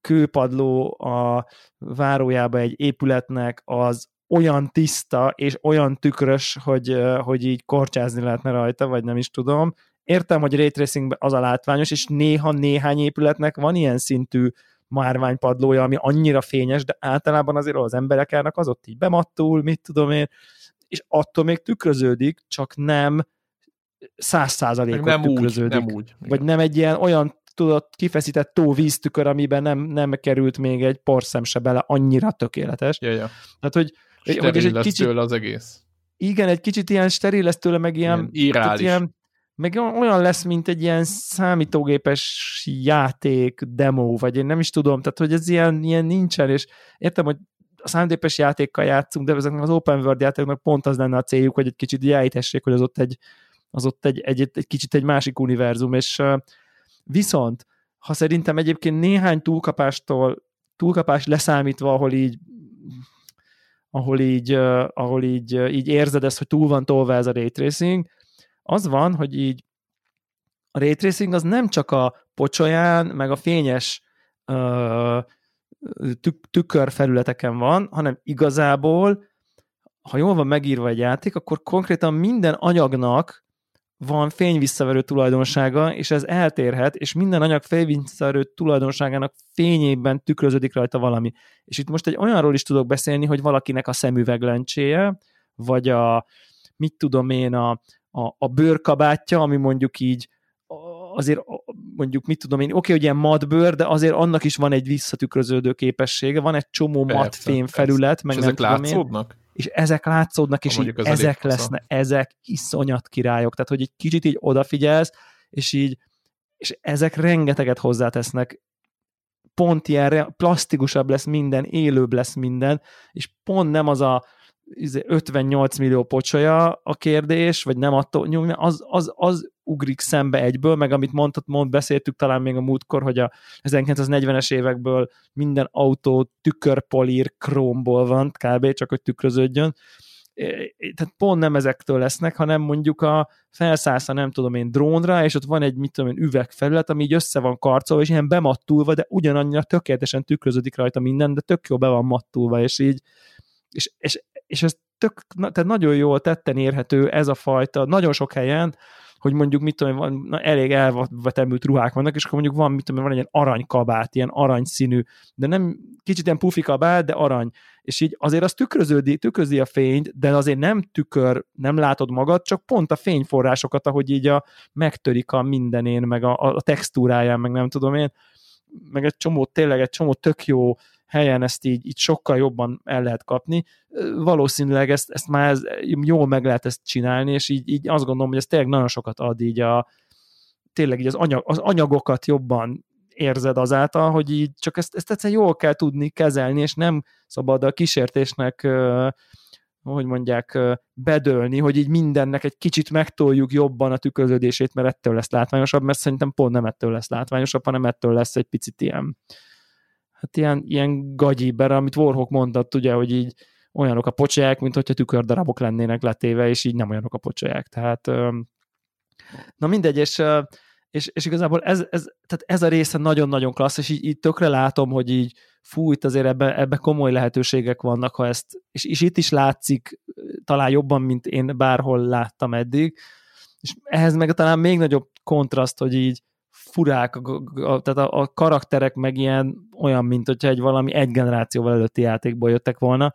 kőpadló a várójába egy épületnek az olyan tiszta és olyan tükrös, hogy, hogy így korcsázni lehetne rajta, vagy nem is tudom, Értem, hogy Ray Tracing az a látványos, és néha néhány épületnek van ilyen szintű márványpadlója, ami annyira fényes, de általában azért az emberek állnak, az ott így bemattul, mit tudom én, és attól még tükröződik, csak nem száz százalékot tükröződik. Úgy, nem úgy. Vagy nem egy ilyen olyan tudott kifeszített tó víztükör, amiben nem, nem került még egy porszem se bele, annyira tökéletes. Ja, ja. Tehát, hogy, hogy egy kicsit, az egész. Igen, egy kicsit ilyen steril lesz tőle, meg ilyen, ilyen, ilyen meg olyan lesz, mint egy ilyen számítógépes játék demo, vagy én nem is tudom, tehát hogy ez ilyen, ilyen nincsen, és értem, hogy a számítógépes játékkal játszunk, de ezeknek az open world játékoknak pont az lenne a céljuk, hogy egy kicsit jelítessék, hogy az ott egy, az ott egy, egy, egy, kicsit egy másik univerzum, és uh, viszont, ha szerintem egyébként néhány túlkapástól, túlkapás leszámítva, ahol így ahol így, uh, ahol így, uh, így érzed ezt, hogy túl van tolva ez a ray az van, hogy így a ray tracing az nem csak a pocsolyán, meg a fényes uh, tük- tükörfelületeken van, hanem igazából, ha jól van megírva egy játék, akkor konkrétan minden anyagnak van fényvisszaverő tulajdonsága, és ez eltérhet, és minden anyag fényvisszaverő tulajdonságának fényében tükröződik rajta valami. És itt most egy olyanról is tudok beszélni, hogy valakinek a szemüveglencséje, vagy a, mit tudom én, a, a, a bőrkabátja, ami mondjuk így azért mondjuk, mit tudom én, oké, hogy ilyen matbőr, de azért annak is van egy visszatükröződő képessége, van egy csomó mat felület, meg és nem ezek látszódnak? Én, és ezek látszódnak, és így ezek lesznek, ezek iszonyat királyok, tehát hogy egy kicsit így odafigyelsz, és így, és ezek rengeteget hozzátesznek. Pont ilyen plastikusabb lesz minden, élőbb lesz minden, és pont nem az a 58 izé, millió pocsolya a kérdés, vagy nem attól, az, az, az ugrik szembe egyből, meg amit mondtad, mond, beszéltük talán még a múltkor, hogy a 1940-es évekből minden autó tükörpolír krómból van, kb. csak hogy tükröződjön. Tehát pont nem ezektől lesznek, hanem mondjuk a felszállsz a nem tudom én drónra, és ott van egy mit tudom én üvegfelület, ami így össze van karcolva, és ilyen bemattulva, de ugyanannyira tökéletesen tükröződik rajta minden, de tök jó be van mattulva, és így és, és, és ez tök, tehát nagyon jól tetten érhető ez a fajta, nagyon sok helyen, hogy mondjuk mit tudom, van, na, elég elvetemült ruhák vannak, és akkor mondjuk van, mit tudom, van egy ilyen aranykabát, ilyen aranyszínű, de nem kicsit ilyen pufi kabát, de arany. És így azért az tükröződi, tükrözi a fényt, de azért nem tükör, nem látod magad, csak pont a fényforrásokat, ahogy így a, megtörik a mindenén, meg a, a textúráján, meg nem tudom én, meg egy csomó, tényleg egy csomó tök jó helyen ezt így, így sokkal jobban el lehet kapni. Valószínűleg ezt, ezt már ez, jól meg lehet ezt csinálni, és így, így azt gondolom, hogy ez tényleg nagyon sokat ad így a tényleg így az, anyag, az anyagokat jobban érzed azáltal, hogy így csak ezt, ezt egyszerűen jól kell tudni kezelni, és nem szabad a kísértésnek hogy mondják, bedölni, hogy így mindennek egy kicsit megtoljuk jobban a tükröződését, mert ettől lesz látványosabb, mert szerintem pont nem ettől lesz látványosabb, hanem ettől lesz egy picit ilyen hát ilyen, ilyen gagyiber, amit Warhawk mondott, ugye, hogy így olyanok a pocsolyák, mint hogyha tükördarabok lennének letéve, és így nem olyanok a pocsolyák. Tehát na mindegy, és, és, és igazából ez, ez, tehát ez a része nagyon-nagyon klassz, és így, így tökre látom, hogy így fú, itt azért ebbe, ebbe komoly lehetőségek vannak, ha ezt, és, és itt is látszik talán jobban, mint én bárhol láttam eddig, és ehhez meg talán még nagyobb kontraszt, hogy így furák, a, a, tehát a, a karakterek meg ilyen olyan, mint hogyha egy valami egy generációval előtti játékból jöttek volna.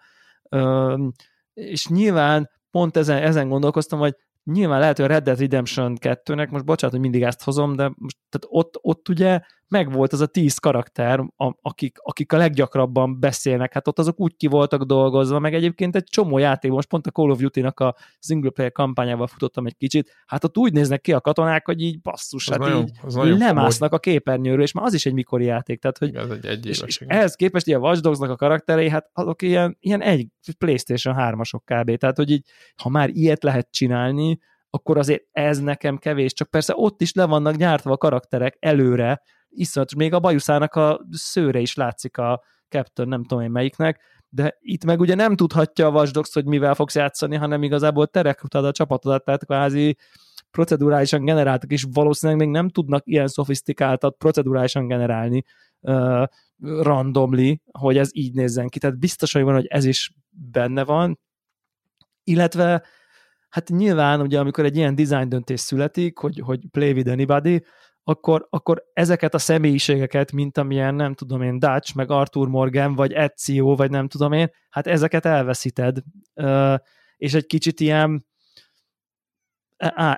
Ö, és nyilván pont ezen, ezen gondolkoztam, hogy nyilván lehet, hogy a Red Dead Redemption 2-nek, most bocsánat, hogy mindig ezt hozom, de most, tehát ott, ott ugye megvolt az a tíz karakter, a, akik, akik a leggyakrabban beszélnek, hát ott azok úgy ki voltak dolgozva, meg egyébként egy csomó játék, most pont a Call of Duty-nak a single player kampányával futottam egy kicsit, hát ott úgy néznek ki a katonák, hogy így basszus, hát nagyon, így lemásznak komoly. a képernyőről, és már az is egy mikori játék, tehát hogy Ez egy, egy és ehhez képest ilyen Watch Dogs-nak a karakterei, hát azok ilyen, ilyen egy Playstation 3-asok kb. Tehát, hogy így, ha már ilyet lehet csinálni, akkor azért ez nekem kevés, csak persze ott is le vannak gyártva a karakterek előre, iszonyat, még a bajuszának a szőre is látszik a Captain, nem tudom én melyiknek, de itt meg ugye nem tudhatja a Watch hogy mivel fogsz játszani, hanem igazából te rekrutálod a csapatodat, tehát kvázi procedurálisan generáltak, és valószínűleg még nem tudnak ilyen szofisztikáltat procedurálisan generálni uh, randomly, hogy ez így nézzen ki. Tehát biztos, hogy van, hogy ez is benne van, illetve hát nyilván ugye amikor egy ilyen design döntés születik, hogy, hogy play with anybody, akkor, akkor ezeket a személyiségeket, mint amilyen, nem tudom én, Dutch, meg Arthur Morgan, vagy Ezio, vagy nem tudom én, hát ezeket elveszíted, és egy kicsit ilyen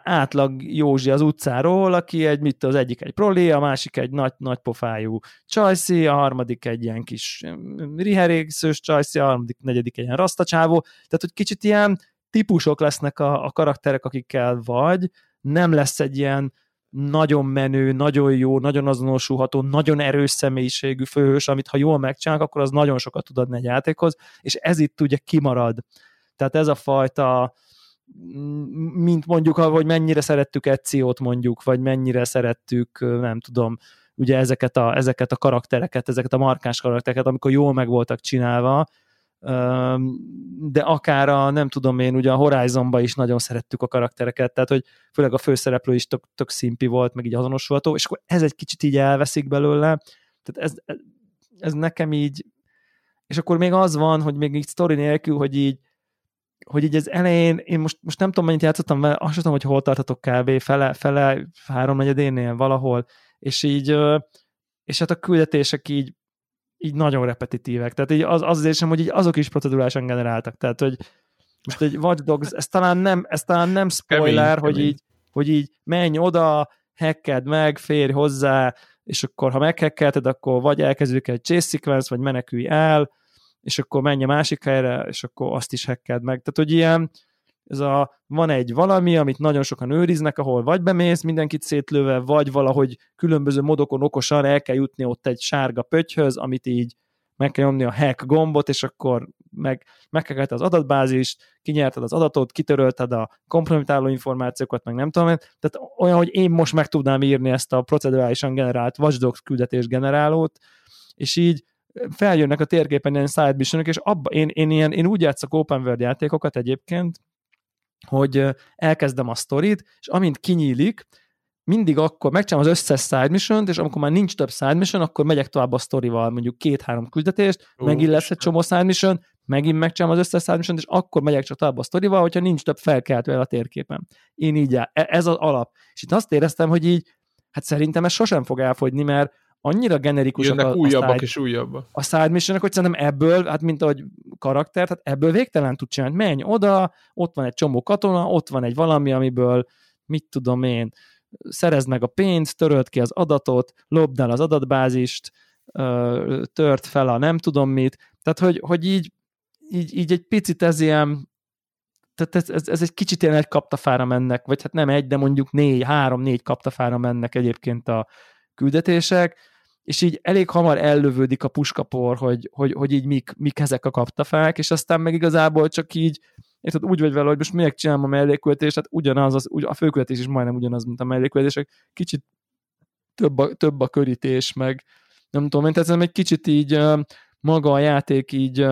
átlag Józsi az utcáról, aki egy, mit az egyik egy proli, a másik egy nagy, nagy pofájú csajszi, a harmadik egy ilyen kis riherékszős csajszi, a harmadik, negyedik egy ilyen rasztacsávó, tehát hogy kicsit ilyen típusok lesznek a, a karakterek, akikkel vagy, nem lesz egy ilyen nagyon menő, nagyon jó, nagyon azonosulható, nagyon erős személyiségű főhős, amit ha jól megcsinálnak, akkor az nagyon sokat tud adni egy játékhoz, és ez itt ugye kimarad. Tehát ez a fajta mint mondjuk, hogy mennyire szerettük Eciót mondjuk, vagy mennyire szerettük, nem tudom, ugye ezeket a, ezeket a karaktereket, ezeket a markáns karaktereket, amikor jól meg voltak csinálva, de akár a, nem tudom én, ugye a Horizonban is nagyon szerettük a karaktereket, tehát hogy főleg a főszereplő is tök, tök szimpi volt, meg így azonosulható, és akkor ez egy kicsit így elveszik belőle, tehát ez, ez nekem így, és akkor még az van, hogy még így sztori nélkül, hogy így hogy így az elején, én most, most nem tudom, mennyit játszottam vele, azt tudom, hogy hol tartatok kb. fele, fele háromnegyedénél valahol, és így, és hát a küldetések így, így nagyon repetitívek. Tehát így az, az érzem, hogy így azok is procedurálisan generáltak. Tehát, hogy most egy Watch Dogs, ez talán nem, ez talán nem spoiler, kemény, hogy, kemény. Így, hogy így menj oda, hacked meg, férj hozzá, és akkor ha meghekkelted, akkor vagy elkezdődik egy chase sequence, vagy menekülj el, és akkor menj a másik helyre, és akkor azt is hackeld meg. Tehát, hogy ilyen, ez a, van egy valami, amit nagyon sokan őriznek, ahol vagy bemész mindenkit szétlőve, vagy valahogy különböző modokon okosan el kell jutni ott egy sárga pöttyhöz, amit így meg kell nyomni a hack gombot, és akkor meg, megkekelte az adatbázist, kinyerted az adatot, kitörölted a kompromitáló információkat, meg nem tudom, tehát olyan, hogy én most meg tudnám írni ezt a procedurálisan generált Watch küldetés generálót, és így feljönnek a térképen ilyen side és abba, én, én, ilyen, én úgy játszok open world játékokat egyébként, hogy elkezdem a sztorit, és amint kinyílik, mindig akkor megcsinálom az összes side mission és amikor már nincs több side mission, akkor megyek tovább a sztorival, mondjuk két-három küldetést, uh, megint lesz egy csomó side mission, megint megcsinálom az összes side mission és akkor megyek csak tovább a sztorival, hogyha nincs több felkeltő a térképen. Én így áll. E, ez az alap. És itt azt éreztem, hogy így, hát szerintem ez sosem fog elfogyni, mert annyira generikusak Jönnek a, újabbak a side, és újabbak. A side mission hogy szerintem ebből, hát mint ahogy karakter, hát ebből végtelen tud csinálni. Menj oda, ott van egy csomó katona, ott van egy valami, amiből mit tudom én, szerezd meg a pénzt, töröld ki az adatot, lopd el az adatbázist, tört fel a nem tudom mit. Tehát, hogy, hogy így, így, így egy picit ez ilyen, tehát ez, ez, ez egy kicsit ilyen egy kaptafára mennek, vagy hát nem egy, de mondjuk négy, három-négy kaptafára mennek egyébként a küldetések, és így elég hamar ellövődik a puskapor, hogy, hogy, hogy így mik, mik ezek a kaptafák, és aztán meg igazából csak így, érted, úgy vagy vele, hogy most minek csinálom a mellékületést, hát ugyanaz, az, a főkületés is majdnem ugyanaz, mint a mellékületések, kicsit több a, több a körítés, meg nem tudom, mint ez egy kicsit így maga a játék így,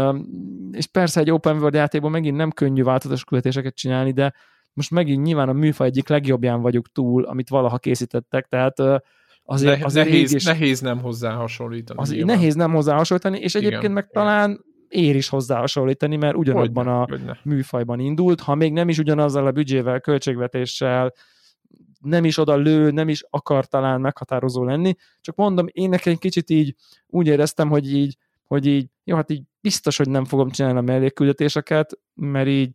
és persze egy open world játékban megint nem könnyű változatos küldetéseket csinálni, de most megint nyilván a műfaj egyik legjobbján vagyok túl, amit valaha készítettek, tehát azért, ne, azért nehéz, is, nehéz nem hozzá hasonlítani. Az nehéz nem hozzá hasonlítani, és egyébként Igen. meg talán ér is hozzá hasonlítani, mert ugyanabban a hogyne. műfajban indult, ha még nem is ugyanazzal a büdzsével, költségvetéssel, nem is oda lő, nem is akar talán meghatározó lenni, csak mondom, én nekem egy kicsit így úgy éreztem, hogy így, hogy így, jó, hát így biztos, hogy nem fogom csinálni a mellékküldetéseket, mert így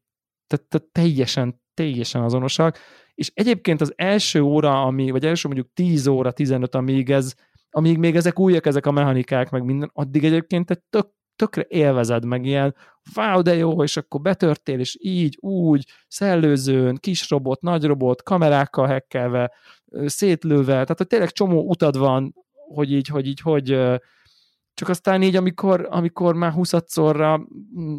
tehát teljesen, teljesen azonosak, és egyébként az első óra, ami, vagy első mondjuk 10 óra, 15, amíg ez, amíg még ezek újak, ezek a mechanikák, meg minden, addig egyébként egy tök, tökre élvezed, meg ilyen, wow, de jó, és akkor betörtél, és így, úgy, szellőzőn, kis robot, nagy robot, kamerákkal hekkelve, szétlőve, tehát hogy tényleg csomó utad van, hogy így, hogy így, hogy csak aztán így, amikor, amikor már huszadszorra mm,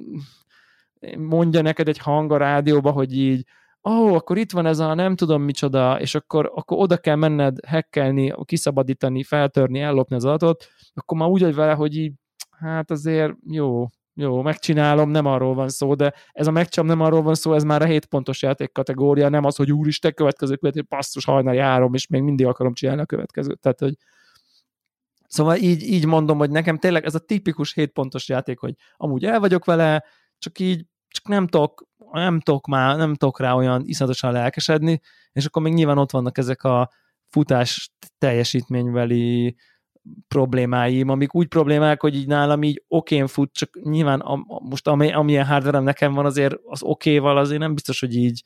mondja neked egy hang a rádióba, hogy így, ó, oh, akkor itt van ez a nem tudom micsoda, és akkor, akkor oda kell menned hekkelni, kiszabadítani, feltörni, ellopni az adatot, akkor már úgy vagy vele, hogy így, hát azért jó, jó, megcsinálom, nem arról van szó, de ez a megcsam nem arról van szó, ez már a 7 pontos játék kategória, nem az, hogy úristen, következő következő, passzus, hajnal járom, és még mindig akarom csinálni a következőt. Tehát, hogy Szóval így, így mondom, hogy nekem tényleg ez a tipikus 7 pontos játék, hogy amúgy el vagyok vele, csak így csak nem tudok, nem tudok már, nem tudok rá olyan iszonyatosan lelkesedni, és akkor még nyilván ott vannak ezek a futás teljesítménybeli problémáim, amik úgy problémák, hogy így nálam így okén fut, csak nyilván a, a, most ami, amilyen hardware nekem van, azért az okéval azért nem biztos, hogy így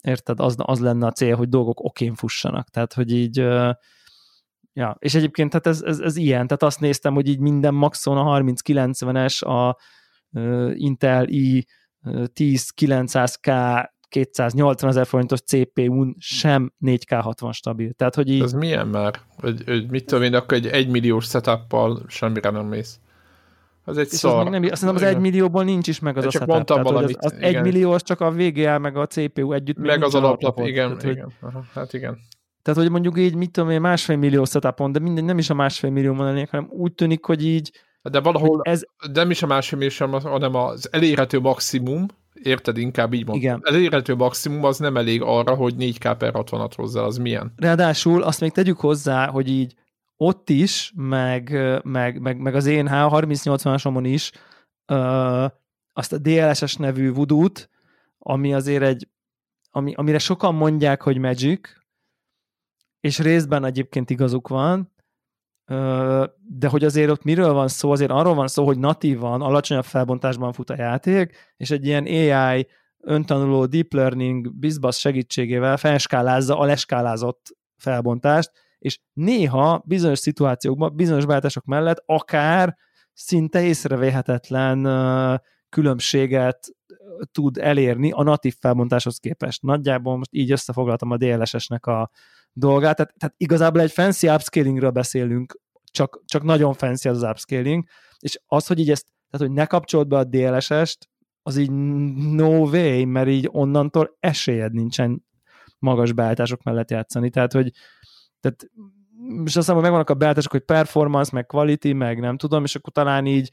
érted, az, az lenne a cél, hogy dolgok okén fussanak, tehát hogy így ja, és egyébként tehát ez, ez, ez ilyen, tehát azt néztem, hogy így minden maxon a 3090-es, a Intel i 10-900K 280 ezer forintos CPU-n sem 4K60 stabil. Tehát, hogy így... Ez milyen már? Hogy, hogy mit tudom én, akkor egy 1 milliós setup semmire nem mész. Az egy szar. Az nem, azt hiszem az egy millióból nincs is meg az De a csak setup. Mondtam Tehát, valamit, az, az egy millió az csak a VGA meg a CPU együtt. Meg az alaplap, igen, Tehát, igen. Hogy, Aha, hát igen. Tehát, hogy mondjuk így, mit tudom én, másfél millió setupon, de minden, nem is a másfél millió van hanem úgy tűnik, hogy így de valahol ez... nem is a másfél millió, hanem az elérhető maximum, érted, inkább így mondom. Igen. Elérhető maximum az nem elég arra, hogy 4K per 60-at hozzá, az milyen? Ráadásul azt még tegyük hozzá, hogy így ott is, meg, meg, meg, meg az én H3080-asomon is ö, azt a DLSS nevű voodoo ami azért egy, ami, amire sokan mondják, hogy Magic, és részben egyébként igazuk van, de hogy azért ott miről van szó, azért arról van szó, hogy natívan, alacsonyabb felbontásban fut a játék, és egy ilyen AI öntanuló deep learning bizbasz segítségével felskálázza a leskálázott felbontást, és néha bizonyos szituációkban, bizonyos váltások mellett akár szinte észrevéhetetlen különbséget tud elérni a natív felbontáshoz képest. Nagyjából most így összefoglaltam a DLSS-nek a dolgát, tehát, tehát igazából egy fancy upscalingről beszélünk, csak, csak nagyon fancy az, az upscaling, és az, hogy így ezt, tehát hogy ne kapcsolt be a DLSS-t, az így no way, mert így onnantól esélyed nincsen magas beállítások mellett játszani, tehát hogy tehát és aztán megvannak a beállítások, hogy performance, meg quality, meg nem tudom, és akkor talán így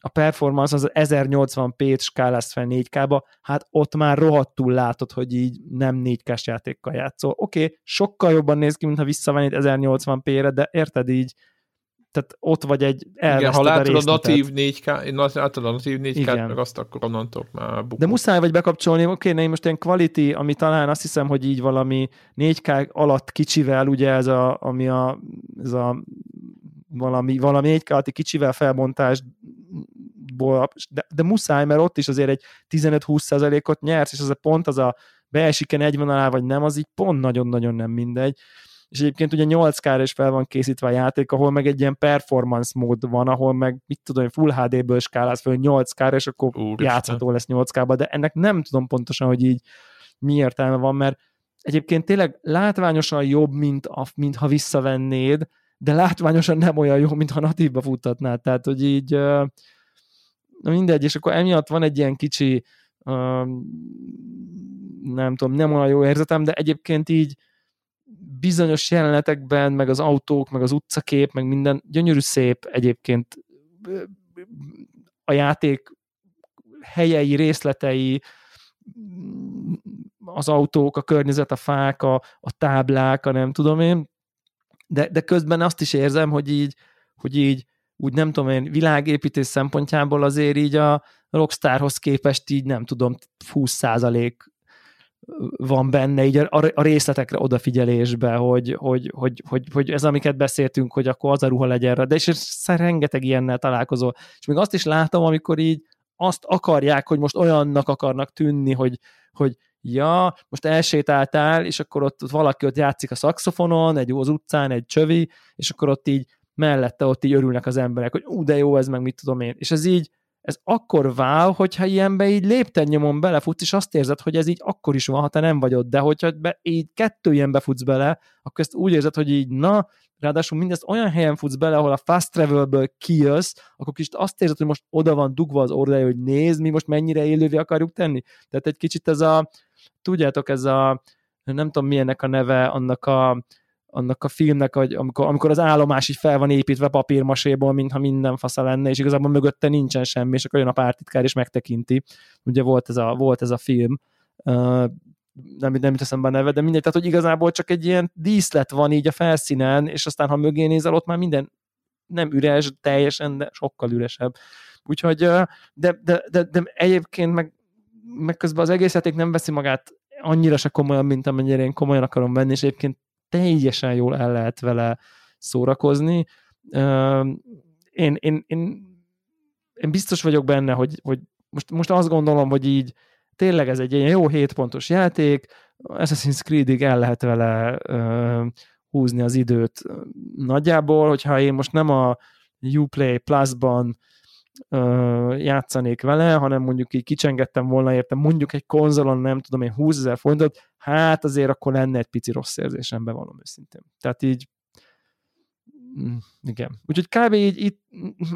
a performance az 1080p-t skálázt fel 4K-ba, hát ott már rohadtul látod, hogy így nem 4K-s játékkal játszol. Oké, okay, sokkal jobban néz ki, mintha visszavennéd 1080p-re, de érted így, tehát ott vagy egy Igen, ha látod a, a natív 4K, látod a natív 4K, Igen. meg azt akkor onnantól már bukott. De muszáj vagy bekapcsolni, oké, okay, most ilyen quality, ami talán azt hiszem, hogy így valami 4K alatt kicsivel, ugye ez a, ami a, ez a valami, valami 4K alatti kicsivel felbontás de, de muszáj, mert ott is azért egy 15-20 ot nyersz, és az a pont az a beesik-e 40 alá, vagy nem, az így pont nagyon-nagyon nem mindegy és egyébként ugye 8K-ra is fel van készítve a játék, ahol meg egy ilyen performance mód van, ahol meg mit tudom, Full HD-ből skálálsz fel 8K-ra, és akkor Úr játszható lesz 8K-ba, de ennek nem tudom pontosan, hogy így mi értelme van, mert egyébként tényleg látványosan jobb, mint, a, mint ha visszavennéd, de látványosan nem olyan jó, mint ha natívba futtatnád, tehát hogy így na mindegy, és akkor emiatt van egy ilyen kicsi nem tudom, nem olyan jó érzetem, de egyébként így bizonyos jelenetekben, meg az autók, meg az utcakép, meg minden gyönyörű szép egyébként a játék helyei, részletei, az autók, a környezet, a fák, a, a táblák, a nem tudom én, de, de közben azt is érzem, hogy így, hogy így úgy nem tudom én, világépítés szempontjából azért így a Rockstarhoz képest így nem tudom, 20 van benne így a, a részletekre odafigyelésbe, hogy, hogy, hogy, hogy, hogy ez, amiket beszéltünk, hogy akkor az a ruha legyen de és rengeteg ilyennel találkozol. És még azt is látom, amikor így azt akarják, hogy most olyannak akarnak tűnni, hogy, hogy ja, most elsétáltál, és akkor ott, ott valaki ott játszik a szakszofonon, egy az utcán, egy csövi, és akkor ott így mellette ott így örülnek az emberek, hogy ú, de jó ez, meg mit tudom én. És ez így, ez akkor vál, hogyha ilyenbe így lépten nyomon belefutsz, és azt érzed, hogy ez így akkor is van, ha te nem vagy ott, de hogyha be, így kettő ilyen befutsz bele, akkor ezt úgy érzed, hogy így na, ráadásul mindezt olyan helyen futsz bele, ahol a fast travelből kijössz, akkor kicsit azt érzed, hogy most oda van dugva az ordája, hogy nézd, mi most mennyire élővé akarjuk tenni. Tehát egy kicsit ez a, tudjátok, ez a, nem tudom milyennek a neve, annak a, annak a filmnek, hogy amikor, amikor az állomás így fel van építve papírmaséból, mintha minden fasza lenne, és igazából mögötte nincsen semmi, és akkor jön a pártitkár és megtekinti. Ugye volt ez a, volt ez a film, nem, nem jut eszembe a neve, de mindegy, tehát hogy igazából csak egy ilyen díszlet van így a felszínen, és aztán ha mögé nézel, ott már minden nem üres, teljesen, de sokkal üresebb. Úgyhogy, de, de, de, de egyébként meg, meg közben az egész nem veszi magát annyira se komolyan, mint amennyire én komolyan akarom venni, és egyébként teljesen jól el lehet vele szórakozni. Én, én, én, én biztos vagyok benne, hogy, hogy most, most azt gondolom, hogy így tényleg ez egy ilyen jó 7 pontos játék, Assassin's Creed-ig el lehet vele húzni az időt nagyjából, hogyha én most nem a Uplay Plus-ban ö, játszanék vele, hanem mondjuk így kicsengettem volna érte mondjuk egy konzolon, nem tudom én, 20 ezer forintot, hát azért akkor lenne egy pici rossz érzésem, bevallom őszintén. Tehát így mm, igen. Úgyhogy kb. így itt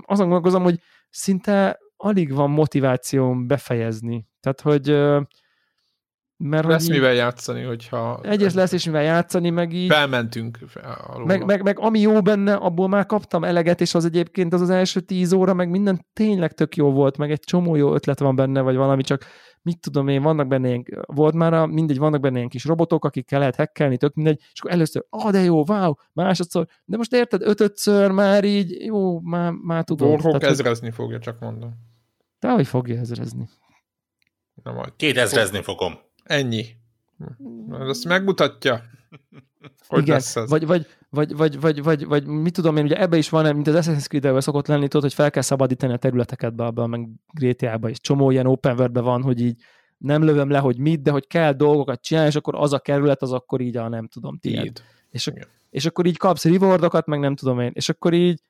azon gondolkozom, hogy szinte alig van motivációm befejezni. Tehát, hogy mert lesz mivel játszani, hogyha... Egyes lesz és mivel játszani, meg így... Felmentünk. Meg, meg, meg, ami jó benne, abból már kaptam eleget, és az egyébként az az első tíz óra, meg minden tényleg tök jó volt, meg egy csomó jó ötlet van benne, vagy valami, csak mit tudom én, vannak benne ilyen, volt már, a, mindegy, vannak benne ilyen kis robotok, akikkel lehet hackelni, tök mindegy, és akkor először, ah, de jó, wow, másodszor, de most érted, ötödször már így, jó, már, már tudom. Warhawk ezrezni fogja, csak mondom. De hogy fogja ezrezni? Na majd. Két ezrezni fogom. Ennyi. Ezt megmutatja. Hogy Igen, lesz ez? Vagy, vagy, vagy, vagy, vagy, vagy, vagy, mit tudom én, ugye ebbe is van, mint az Assassin's creed szokott lenni, tudod, hogy fel kell szabadítani a területeket be, abban, meg GTA-ba is. Csomó ilyen open world van, hogy így nem lövöm le, hogy mit, de hogy kell dolgokat csinálni, és akkor az a kerület, az akkor így a nem tudom, tiéd. És, és akkor így kapsz rewardokat, meg nem tudom én. És akkor így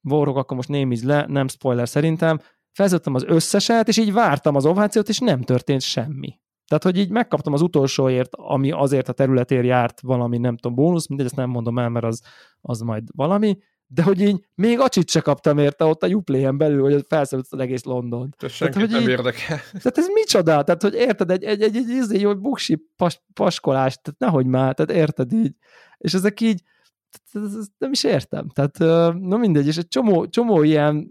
vorok, akkor most némiz le, nem spoiler szerintem, felzettem az összeset, és így vártam az ovációt, és nem történt semmi. Tehát, hogy így megkaptam az utolsóért, ami azért a területért járt valami, nem tudom, bónusz, mindegy, ezt nem mondom el, mert az, az majd valami, de hogy így még acsit se kaptam érte ott a Uplay-en belül, hogy felszabadult az egész London. Tehát hogy nem így, érdekel. Tehát ez micsoda? Tehát, hogy érted, egy, egy, egy, egy, egy, egy egy buksi pas, paskolás, tehát nehogy már, tehát érted így. És ezek így, nem is értem. Tehát, na mindegy, és egy csomó, csomó ilyen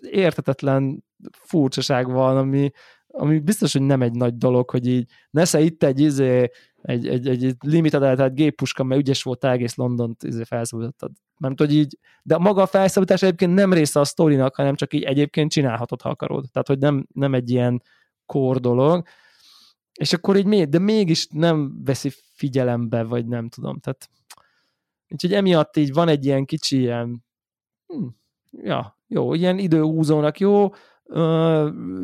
értetetlen furcsaság van, ami, ami biztos, hogy nem egy nagy dolog, hogy így nesze itt egy, izé, egy, egy, egy limited tehát géppuska, mert ügyes volt egész Londont izé felszabadítottad. Nem tudod így, de maga a felszabadítás egyébként nem része a sztorinak, hanem csak így egyébként csinálhatod, ha akarod. Tehát, hogy nem, nem egy ilyen kor dolog. És akkor így még, de mégis nem veszi figyelembe, vagy nem tudom. Tehát, úgyhogy emiatt így van egy ilyen kicsi ilyen, hm, ja, jó, ilyen időhúzónak jó,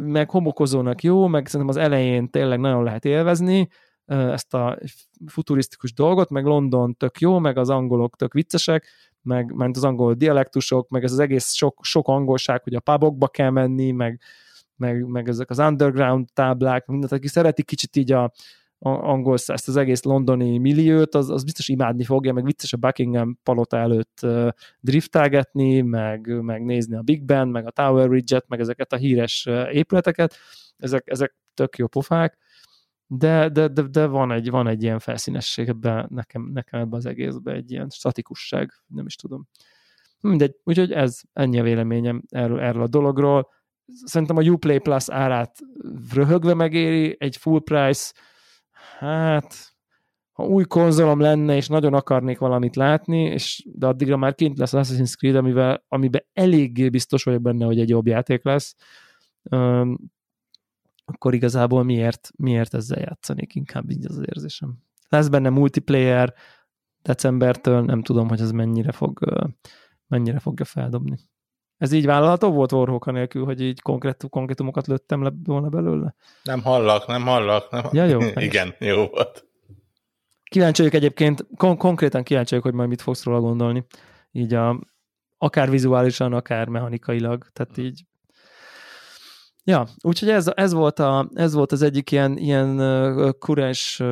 meg homokozónak jó, meg szerintem az elején tényleg nagyon lehet élvezni ezt a futurisztikus dolgot, meg London tök jó, meg az angolok tök viccesek, meg ment az angol dialektusok, meg ez az egész sok, sok angolság, hogy a pubokba kell menni, meg, meg, meg ezek az underground táblák, mindent, aki szereti kicsit így a, angol, ezt az egész londoni milliót, az, az biztos imádni fogja, meg vicces a Buckingham palota előtt driftelgetni, meg, meg nézni a Big Ben, meg a Tower Bridge-et, meg ezeket a híres épületeket, ezek, ezek tök jó pofák, de, de, de, de van, egy, van egy ilyen felszínesség ebben, nekem, nekem ebben az egészben egy ilyen statikusság, nem is tudom. Mindegy, úgyhogy ez ennyi a véleményem erről, erről a dologról. Szerintem a Uplay Plus árát röhögve megéri, egy full price hát ha új konzolom lenne, és nagyon akarnék valamit látni, és de addigra már kint lesz Assassin's Creed, amivel, amiben eléggé biztos vagyok benne, hogy egy jobb játék lesz, um, akkor igazából miért, miért ezzel játszanék, inkább így az érzésem. Lesz benne multiplayer decembertől, nem tudom, hogy ez mennyire fog mennyire fogja feldobni. Ez így vállalható volt Warhawk nélkül, hogy így konkrét, konkrétumokat lőttem le volna belőle? Nem hallak, nem hallak. Nem Ja, jó. Igen, jó volt. Kíváncsi vagyok egyébként, kon- konkrétan kíváncsi vagyok, hogy majd mit fogsz róla gondolni. Így a, akár vizuálisan, akár mechanikailag. Tehát így Ja, úgyhogy ez, ez, volt, a, ez volt az egyik ilyen, ilyen kurens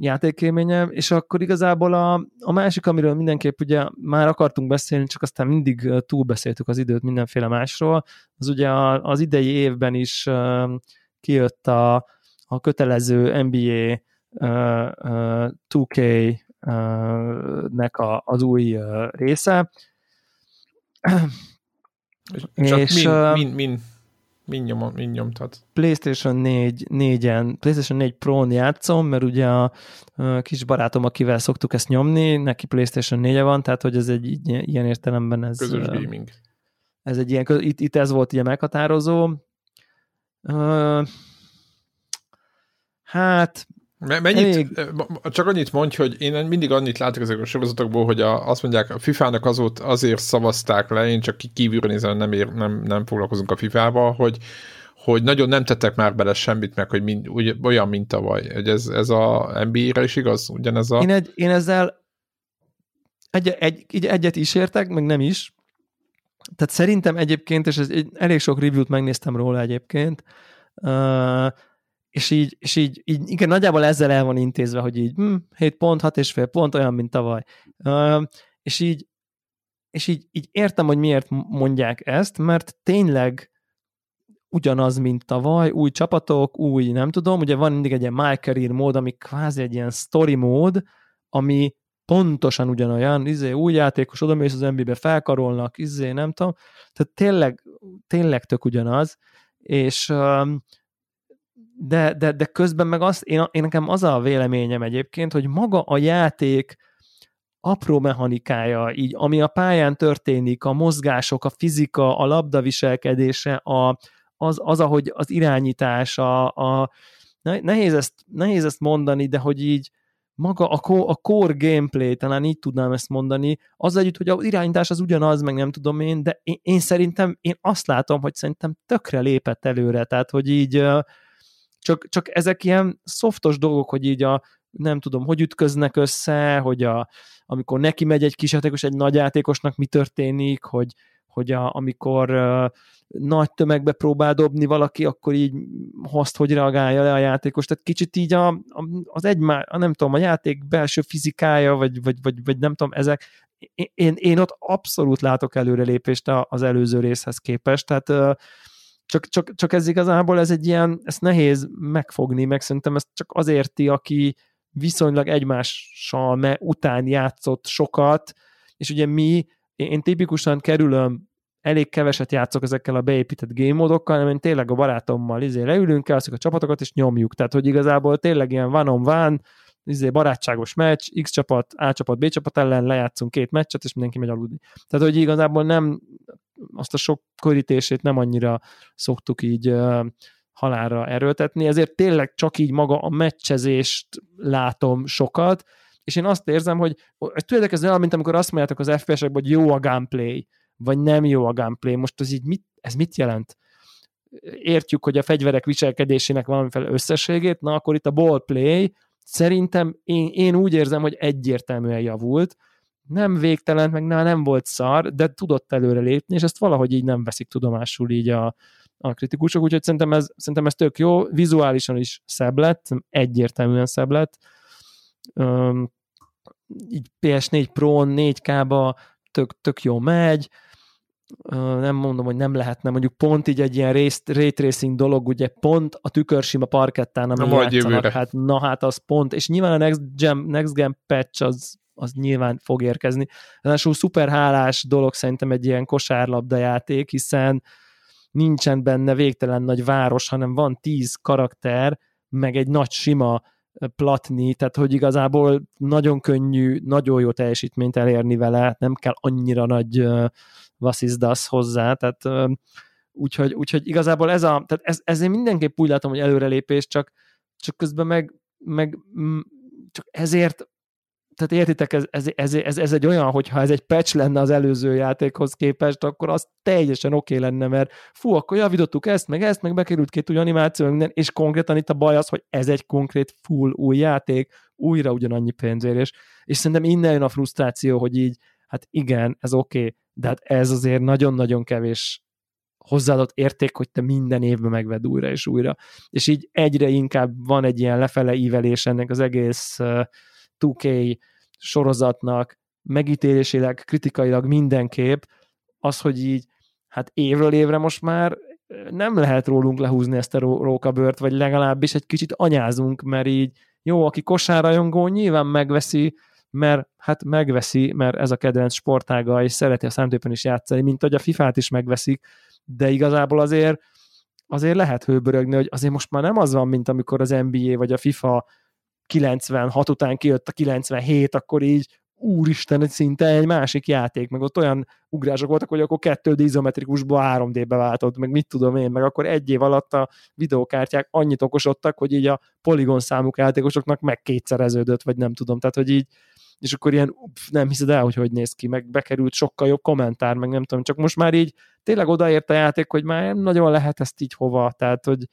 játékélményem, és akkor igazából a, a másik, amiről mindenképp ugye már akartunk beszélni, csak aztán mindig túlbeszéltük az időt mindenféle másról, az ugye a, az idei évben is uh, kijött a, a kötelező NBA uh, uh, 2K-nek a, az új uh, része. És, és min, min, min, Mind, nyom, mind nyomtad? PlayStation 4, 4-en, PlayStation 4 Pro-n játszom, mert ugye a, a kis barátom, akivel szoktuk ezt nyomni, neki PlayStation 4 -e van, tehát hogy ez egy ilyen értelemben ez... Közös gaming. Ez egy ilyen, itt, itt ez volt ugye meghatározó. Hát Mennyit, Elég... csak annyit mondj, hogy én mindig annyit látok ezek a sorozatokból, hogy a, azt mondják, a FIFA-nak azót azért szavazták le, én csak kívülről nézem, nem, ér, nem, nem foglalkozunk a FIFA-val, hogy, hogy nagyon nem tettek már bele semmit, meg hogy mind, úgy, olyan, mint tavaly. Hogy ez, ez a NBA-re is igaz? Ugyanez a... Én, egy, én ezzel egy, egy, egy, egyet is értek, meg nem is. Tehát szerintem egyébként, és ez, elég sok review-t megnéztem róla egyébként, uh, és így, és így, így igen, nagyjából ezzel el van intézve, hogy így hm, 7 pont, 6 és fél pont, olyan, mint tavaly. És így, és így, így értem, hogy miért mondják ezt, mert tényleg ugyanaz, mint tavaly, új csapatok, új, nem tudom, ugye van mindig egy ilyen My Career mód, ami kvázi egy ilyen story mód, ami pontosan ugyanolyan, izé, új játékos, oda mész az NBA-be, felkarolnak, izé, nem tudom, tehát tényleg, tényleg tök ugyanaz, és de, de, de közben meg azt, én, én nekem az a véleményem egyébként, hogy maga a játék apró mechanikája, így, ami a pályán történik, a mozgások, a fizika, a labda viselkedése, a, az, az, ahogy az irányítás, a, a nehéz, ezt, nehéz ezt mondani, de hogy így maga a, core, a core gameplay, talán így tudnám ezt mondani, az együtt, hogy az irányítás az ugyanaz, meg nem tudom én, de én, én szerintem, én azt látom, hogy szerintem tökre lépett előre, tehát, hogy így csak, csak ezek ilyen szoftos dolgok, hogy így a, nem tudom, hogy ütköznek össze, hogy a, amikor neki megy egy kis játékos, egy nagy játékosnak mi történik, hogy, hogy a, amikor uh, nagy tömegbe próbál dobni valaki, akkor így azt hogy reagálja le a játékos. Tehát kicsit így a, a, az egy, nem tudom, a játék belső fizikája, vagy, vagy, vagy, vagy nem tudom, ezek, én, én ott abszolút látok előrelépést az előző részhez képest, tehát uh, csak, csak, csak ez igazából ez egy ilyen, ezt nehéz megfogni, meg szerintem ezt csak az érti, aki viszonylag egymással me, után játszott sokat, és ugye mi, én tipikusan kerülöm elég keveset játszok ezekkel a beépített game modokkal, hanem én tényleg a barátommal izé leülünk, el a csapatokat, és nyomjuk. Tehát, hogy igazából tényleg ilyen van on van, izé barátságos meccs, X csapat, A csapat, B csapat ellen lejátszunk két meccset, és mindenki megy aludni. Tehát, hogy igazából nem azt a sok körítését nem annyira szoktuk így halára erőltetni, ezért tényleg csak így maga a meccsezést látom sokat, és én azt érzem, hogy ez ez olyan, mint amikor azt mondjátok az FPS-ekben, hogy jó a gameplay, vagy nem jó a gameplay. Most ez így mit, ez mit jelent? Értjük, hogy a fegyverek viselkedésének valamiféle összességét, na akkor itt a ballplay szerintem én, én úgy érzem, hogy egyértelműen javult, nem végtelen, meg nem volt szar, de tudott előre lépni, és ezt valahogy így nem veszik tudomásul így a, a kritikusok, úgyhogy szerintem ez, szerintem ez tök jó, vizuálisan is szebb lett, egyértelműen szebb lett. Üm, így PS4 Pro 4K-ba tök, tök jó megy, nem mondom, hogy nem lehetne, mondjuk pont így egy ilyen ray tracing dolog, ugye pont a tükörsima parkettán, ami na, játszanak, hát na hát az pont, és nyilván a Next Gen, Next Gen patch az, az nyilván fog érkezni. Ráadásul szuper hálás dolog szerintem egy ilyen kosárlabda játék, hiszen nincsen benne végtelen nagy város, hanem van tíz karakter, meg egy nagy sima platni, tehát hogy igazából nagyon könnyű, nagyon jó teljesítményt elérni vele, nem kell annyira nagy uh, vasszizdasz hozzá, tehát úgyhogy, úgyhogy igazából ez a, tehát ez, ezért mindenképp úgy látom, hogy előrelépés, csak, csak közben meg, meg csak ezért tehát értitek, ez, ez, ez, ez, ez egy olyan, hogyha ez egy patch lenne az előző játékhoz képest, akkor az teljesen oké okay lenne, mert fú, akkor javítottuk ezt, meg ezt, meg bekerült két új animáció, minden, és konkrétan itt a baj az, hogy ez egy konkrét full új játék, újra ugyanannyi pénzért, és, és szerintem innen jön a frusztráció, hogy így, hát igen, ez oké, okay, de hát ez azért nagyon-nagyon kevés hozzáadott érték, hogy te minden évben megved újra és újra. És így egyre inkább van egy ilyen lefele ívelés ennek az egész uh, 2K sorozatnak megítélésileg, kritikailag mindenképp az, hogy így hát évről évre most már nem lehet rólunk lehúzni ezt a rókabört, vagy legalábbis egy kicsit anyázunk, mert így jó, aki kosárrajongó nyilván megveszi, mert hát megveszi, mert ez a kedvenc sportága, és szereti a számítógépen is játszani, mint hogy a FIFA-t is megveszik, de igazából azért azért lehet hőbörögni, hogy azért most már nem az van, mint amikor az NBA vagy a FIFA 96 után kijött a 97, akkor így úristen, szinte egy másik játék, meg ott olyan ugrások voltak, hogy akkor 2D izometrikusból 3D-be váltott, meg mit tudom én, meg akkor egy év alatt a videókártyák annyit okosodtak, hogy így a poligon számuk játékosoknak meg kétszereződött, vagy nem tudom, tehát hogy így és akkor ilyen, pff, nem hiszed el, hogy hogy néz ki, meg bekerült sokkal jobb kommentár, meg nem tudom, csak most már így tényleg odaért a játék, hogy már nem nagyon lehet ezt így hova, tehát hogy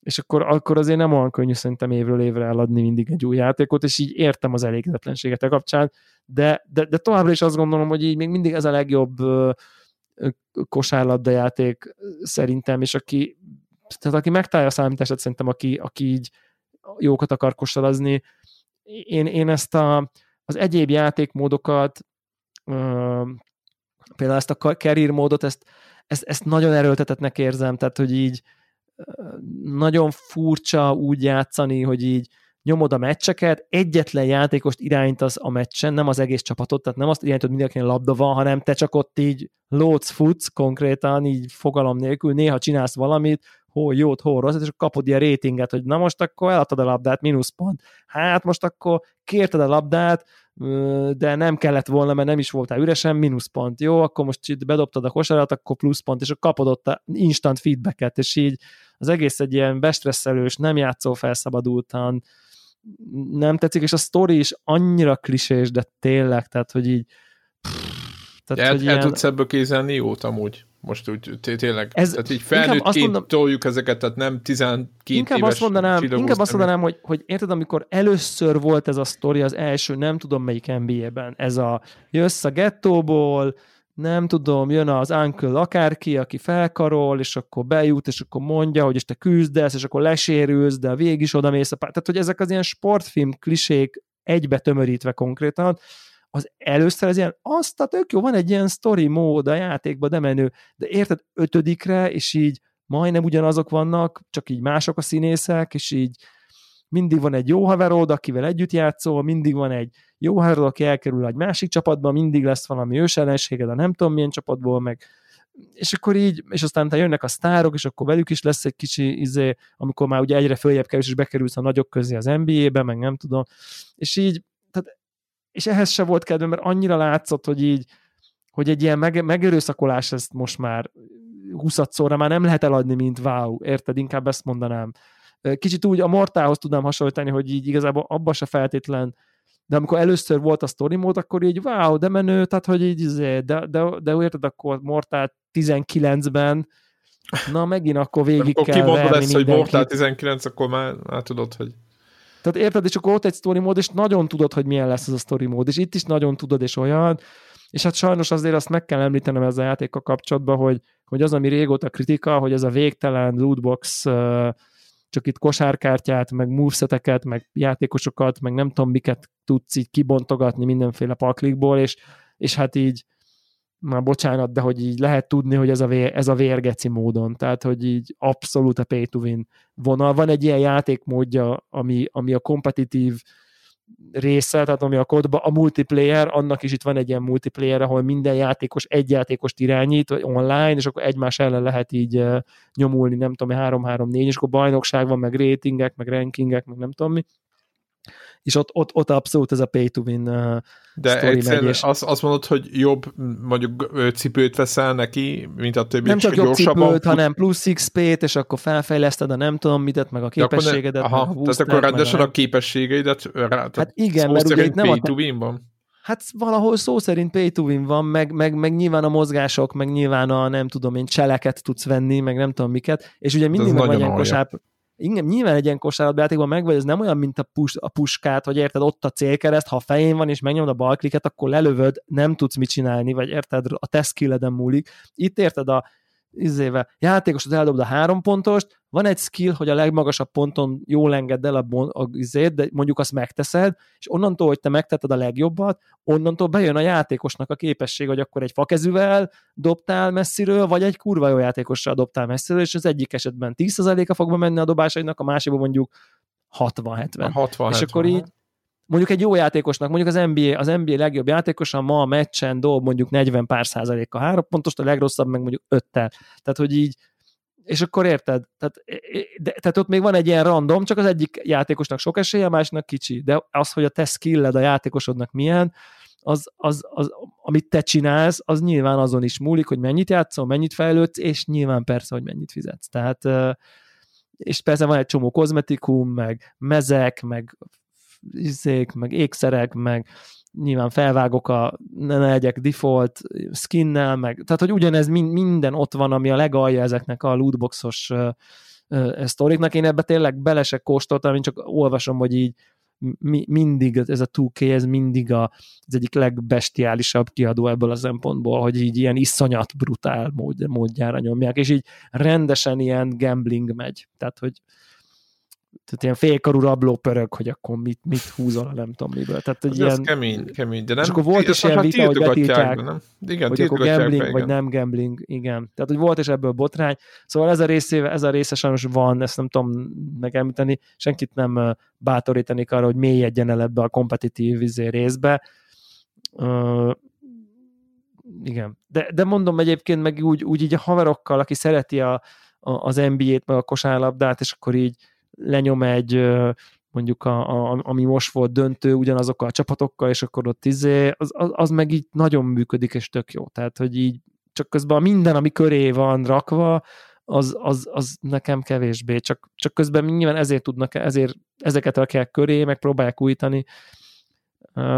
és akkor, akkor azért nem olyan könnyű szerintem évről évre eladni mindig egy új játékot, és így értem az elégedetlenséget a kapcsán, de, de, de továbbra is azt gondolom, hogy így még mindig ez a legjobb kosárlabda játék szerintem, és aki, tehát aki megtalálja a számítását, szerintem aki, aki így jókat akar kosarazni, én, én ezt a, az egyéb játékmódokat, például ezt a career módot, ezt, ezt, ezt nagyon erőltetetnek érzem, tehát hogy így nagyon furcsa úgy játszani, hogy így nyomod a meccseket, egyetlen játékost irányítasz a meccsen, nem az egész csapatot, tehát nem azt irányítod, mindenkinek labda van, hanem te csak ott így lódsz, futsz konkrétan, így fogalom nélkül, néha csinálsz valamit, hol jót, hol rosszat, és kapod ilyen rétinget, hogy na most akkor eladtad a labdát, mínuszpont. Hát most akkor kérted a labdát, de nem kellett volna, mert nem is voltál üresen, mínuszpont. Jó, akkor most itt bedobtad a kosarat, akkor pluszpont, és akkor kapod ott instant feedbacket, és így az egész egy ilyen bestresszelős, nem játszó felszabadultan, nem tetszik, és a sztori is annyira klisés, de tényleg, tehát, hogy így tehát, el, el ilyen... tudsz ebből kézelni jót amúgy? Most úgy tényleg, ez, tehát így felnőttként mondom, toljuk ezeket, tehát nem 12 inkább éves azt mondanám, Inkább azt mondanám, hogy, hogy érted, amikor először volt ez a sztori, az első, nem tudom melyik NBA-ben, ez a jössz a gettóból, nem tudom, jön az uncle akárki, aki felkarol, és akkor bejut, és akkor mondja, hogy és te küzdesz, és akkor lesérülsz, de a végig is oda mész a pár. Tehát, hogy ezek az ilyen sportfilm klisék egybe tömörítve konkrétan, az először ez ilyen, azt a tök jó, van egy ilyen story mód a játékban, de menő, de érted, ötödikre, és így majdnem ugyanazok vannak, csak így mások a színészek, és így mindig van egy jó haverod, akivel együtt játszol, mindig van egy jó haverod, aki elkerül egy másik csapatba, mindig lesz valami ősellenséged a nem tudom milyen csapatból, meg és akkor így, és aztán jönnek a sztárok, és akkor velük is lesz egy kicsi izé, amikor már ugye egyre följebb kerül, és bekerülsz a nagyok közé az NBA-be, meg nem tudom, és így, és ehhez se volt kedvem, mert annyira látszott, hogy így, hogy egy ilyen meg, megerőszakolás ezt most már 20 szóra már nem lehet eladni, mint wow, érted? Inkább ezt mondanám. Kicsit úgy a Mortához tudnám hasonlítani, hogy így igazából abba se feltétlen, de amikor először volt a story mód, akkor így wow, de menő, tehát hogy így, izé, de, de, de érted, akkor Mortál 19-ben, na megint akkor végig akkor kell verni lesz, hogy Mortál 19, akkor már, már tudod, hogy tehát érted, és akkor ott egy story mód, és nagyon tudod, hogy milyen lesz az a story mód, és itt is nagyon tudod, és olyan, és hát sajnos azért azt meg kell említenem ezzel a játékkal kapcsolatban, hogy, hogy az, ami régóta kritika, hogy ez a végtelen lootbox csak itt kosárkártyát, meg moveseteket, meg játékosokat, meg nem tudom miket tudsz így kibontogatni mindenféle paklikból, és, és hát így már bocsánat, de hogy így lehet tudni, hogy ez a, vér, ez a vérgeci módon, tehát hogy így abszolút a pay to win vonal. Van egy ilyen játékmódja, ami, ami a kompetitív része, tehát ami a kodba, a multiplayer, annak is itt van egy ilyen multiplayer, ahol minden játékos egy játékost irányít online, és akkor egymás ellen lehet így uh, nyomulni, nem tudom, 3-3-4, és akkor bajnokság van, meg ratingek, meg rankingek, meg nem tudom mi és ott, ott, ott abszolút ez a pay to win uh, De egyszerűen megy, és... azt, azt mondod, hogy jobb mondjuk cipőt veszel neki, mint a többi, Nem csak jobb cipőt, hanem plusz XP-t, és akkor felfejleszted a nem tudom mitet, meg a képességedet. Aha, meg a tehát akkor rendesen a, a képességeidet rá, Hát igen, mert ugye itt nem pay to win van. Hát valahol szó szerint pay to win van, meg, meg, meg nyilván a mozgások, meg nyilván a nem tudom én cseleket tudsz venni, meg nem tudom miket, és ugye mindig meg van ilyen kosár, igen, nyilván egy ilyen kosárlabdajátékban meg vagy, ez nem olyan, mint a, pus, a puskát, vagy érted, ott a célkereszt, ha a fején van, és megnyomod a balkliket, akkor lelövöd, nem tudsz mit csinálni, vagy érted, a te múlik. Itt érted, a izéve, játékosod eldobd a három pontost, van egy skill, hogy a legmagasabb ponton jól engedd el a, bon, a izét, de mondjuk azt megteszed, és onnantól, hogy te megtetted a legjobbat, onnantól bejön a játékosnak a képesség, hogy akkor egy fakezűvel dobtál messziről, vagy egy kurva jó játékossal dobtál messziről, és az egyik esetben 10%-a fog menni a dobásainak, a másikban mondjuk 60-70. 60 és akkor így mondjuk egy jó játékosnak, mondjuk az NBA, az NBA legjobb játékosa ma a meccsen dob mondjuk 40 pár százaléka három pontos, a legrosszabb meg mondjuk öttel. Tehát, hogy így és akkor érted? Tehát, de, tehát ott még van egy ilyen random, csak az egyik játékosnak sok esélye, a másiknak kicsi, de az, hogy a te skilled a játékosodnak milyen, az, az, az, amit te csinálsz, az nyilván azon is múlik, hogy mennyit játszol, mennyit fejlődsz, és nyilván persze, hogy mennyit fizetsz. Tehát és persze van egy csomó kozmetikum, meg mezek, meg izék, meg ékszerek, meg nyilván felvágok a ne legyek default skinnel, meg, tehát hogy ugyanez minden ott van, ami a legalja ezeknek a lootboxos uh, sztoriknak. Én ebbe tényleg bele kóstoltam, én csak olvasom, hogy így mi, mindig, ez a 2K, ez mindig a, az egyik legbestiálisabb kiadó ebből a szempontból, hogy így ilyen iszonyat brutál mód, módjára nyomják, és így rendesen ilyen gambling megy. Tehát, hogy tehát ilyen félkarú rabló pörög, hogy akkor mit, mit húzol, nem tudom miből. Tehát, hogy ilyen, kemény, kemény, de nem. És akkor volt is ilyen vita, hogy betiltják, nem? Igen, hogy akkor gambling, be, vagy nem gambling, igen. Tehát, hogy volt is ebből botrány. Szóval ez a része, ez a része sajnos van, ezt nem tudom megemlíteni, senkit nem bátorítanék arra, hogy mélyedjen el ebbe a kompetitív izé részbe. Uh, igen. De, de mondom egyébként meg úgy, úgy így a haverokkal, aki szereti a, a, az NBA-t, meg a kosárlabdát, és akkor így lenyom egy mondjuk a, a, ami most volt döntő ugyanazokkal a csapatokkal, és akkor ott izé, az, az, az meg így nagyon működik, és tök jó. Tehát, hogy így csak közben minden, ami köré van rakva, az, az, az nekem kevésbé, csak, csak közben nyilván ezért tudnak, ezért ezeket rakják köré, meg próbálják újítani.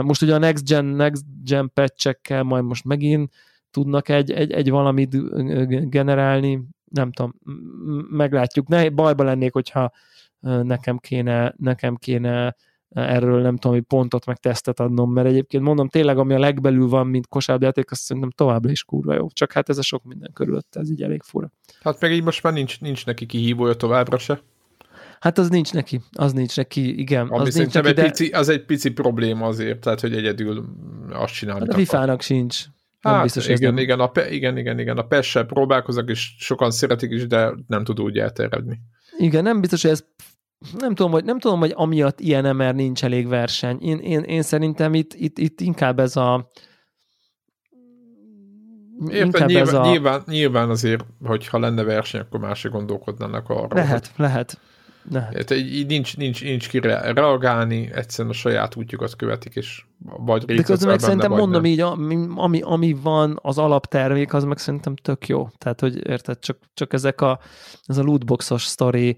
Most ugye a Next Gen, Next Gen patch majd most megint tudnak egy, egy, egy valamit generálni, nem tudom, meglátjuk. Ne, bajba lennék, hogyha nekem kéne, nekem kéne erről nem tudom, hogy pontot meg tesztet adnom, mert egyébként mondom, tényleg ami a legbelül van, mint kosárlabdajáték, azt szerintem továbbra is kurva jó. Csak hát ez a sok minden körülött, ez így elég fura. Hát meg így most már nincs, nincs neki kihívója továbbra se. Hát az nincs neki, az nincs neki, igen. Ami az nincs neki, egy de... pici, az egy pici probléma azért, tehát hogy egyedül azt csinálni. Hát a FIFA-nak sincs. Nem hát, biztos, igen, nem... igen, a, igen, igen, igen, a PES-sel próbálkozok, és sokan szeretik is, de nem tud úgy elterjedni. Igen, nem biztos, hogy ez nem tudom, hogy, nem tudom, hogy amiatt ilyen mert nincs elég verseny. Én, én, én szerintem itt, itt, itt inkább ez a Érted, nyilván, ez a... nyilván, nyilván azért, hogyha lenne verseny, akkor másik gondolkodnának arra. Lehet, hogy... lehet. lehet. Érted, így nincs, nincs, nincs ki reagálni, egyszerűen a saját útjukat követik, és vagy De közben meg szerintem mondom nem. így, ami, ami van az alaptermék, az meg szerintem tök jó. Tehát, hogy érted, csak, csak ezek a, ez a lootboxos sztori,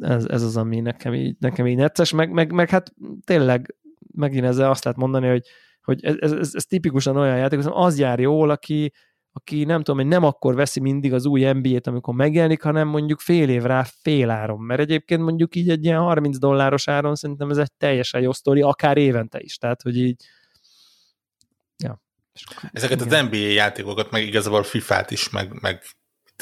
ez, ez az, ami nekem így, nekem így necces, meg, meg, meg hát tényleg megint ezzel azt lehet mondani, hogy, hogy ez, ez, ez tipikusan olyan játék, hogy az jár jól, aki, aki nem tudom, hogy nem akkor veszi mindig az új NBA-t, amikor megjelenik, hanem mondjuk fél év rá fél áron, mert egyébként mondjuk így egy ilyen 30 dolláros áron szerintem ez egy teljesen jó sztori, akár évente is, tehát hogy így ja. Ezeket igen. az NBA játékokat, meg igazából FIFA-t is, meg, meg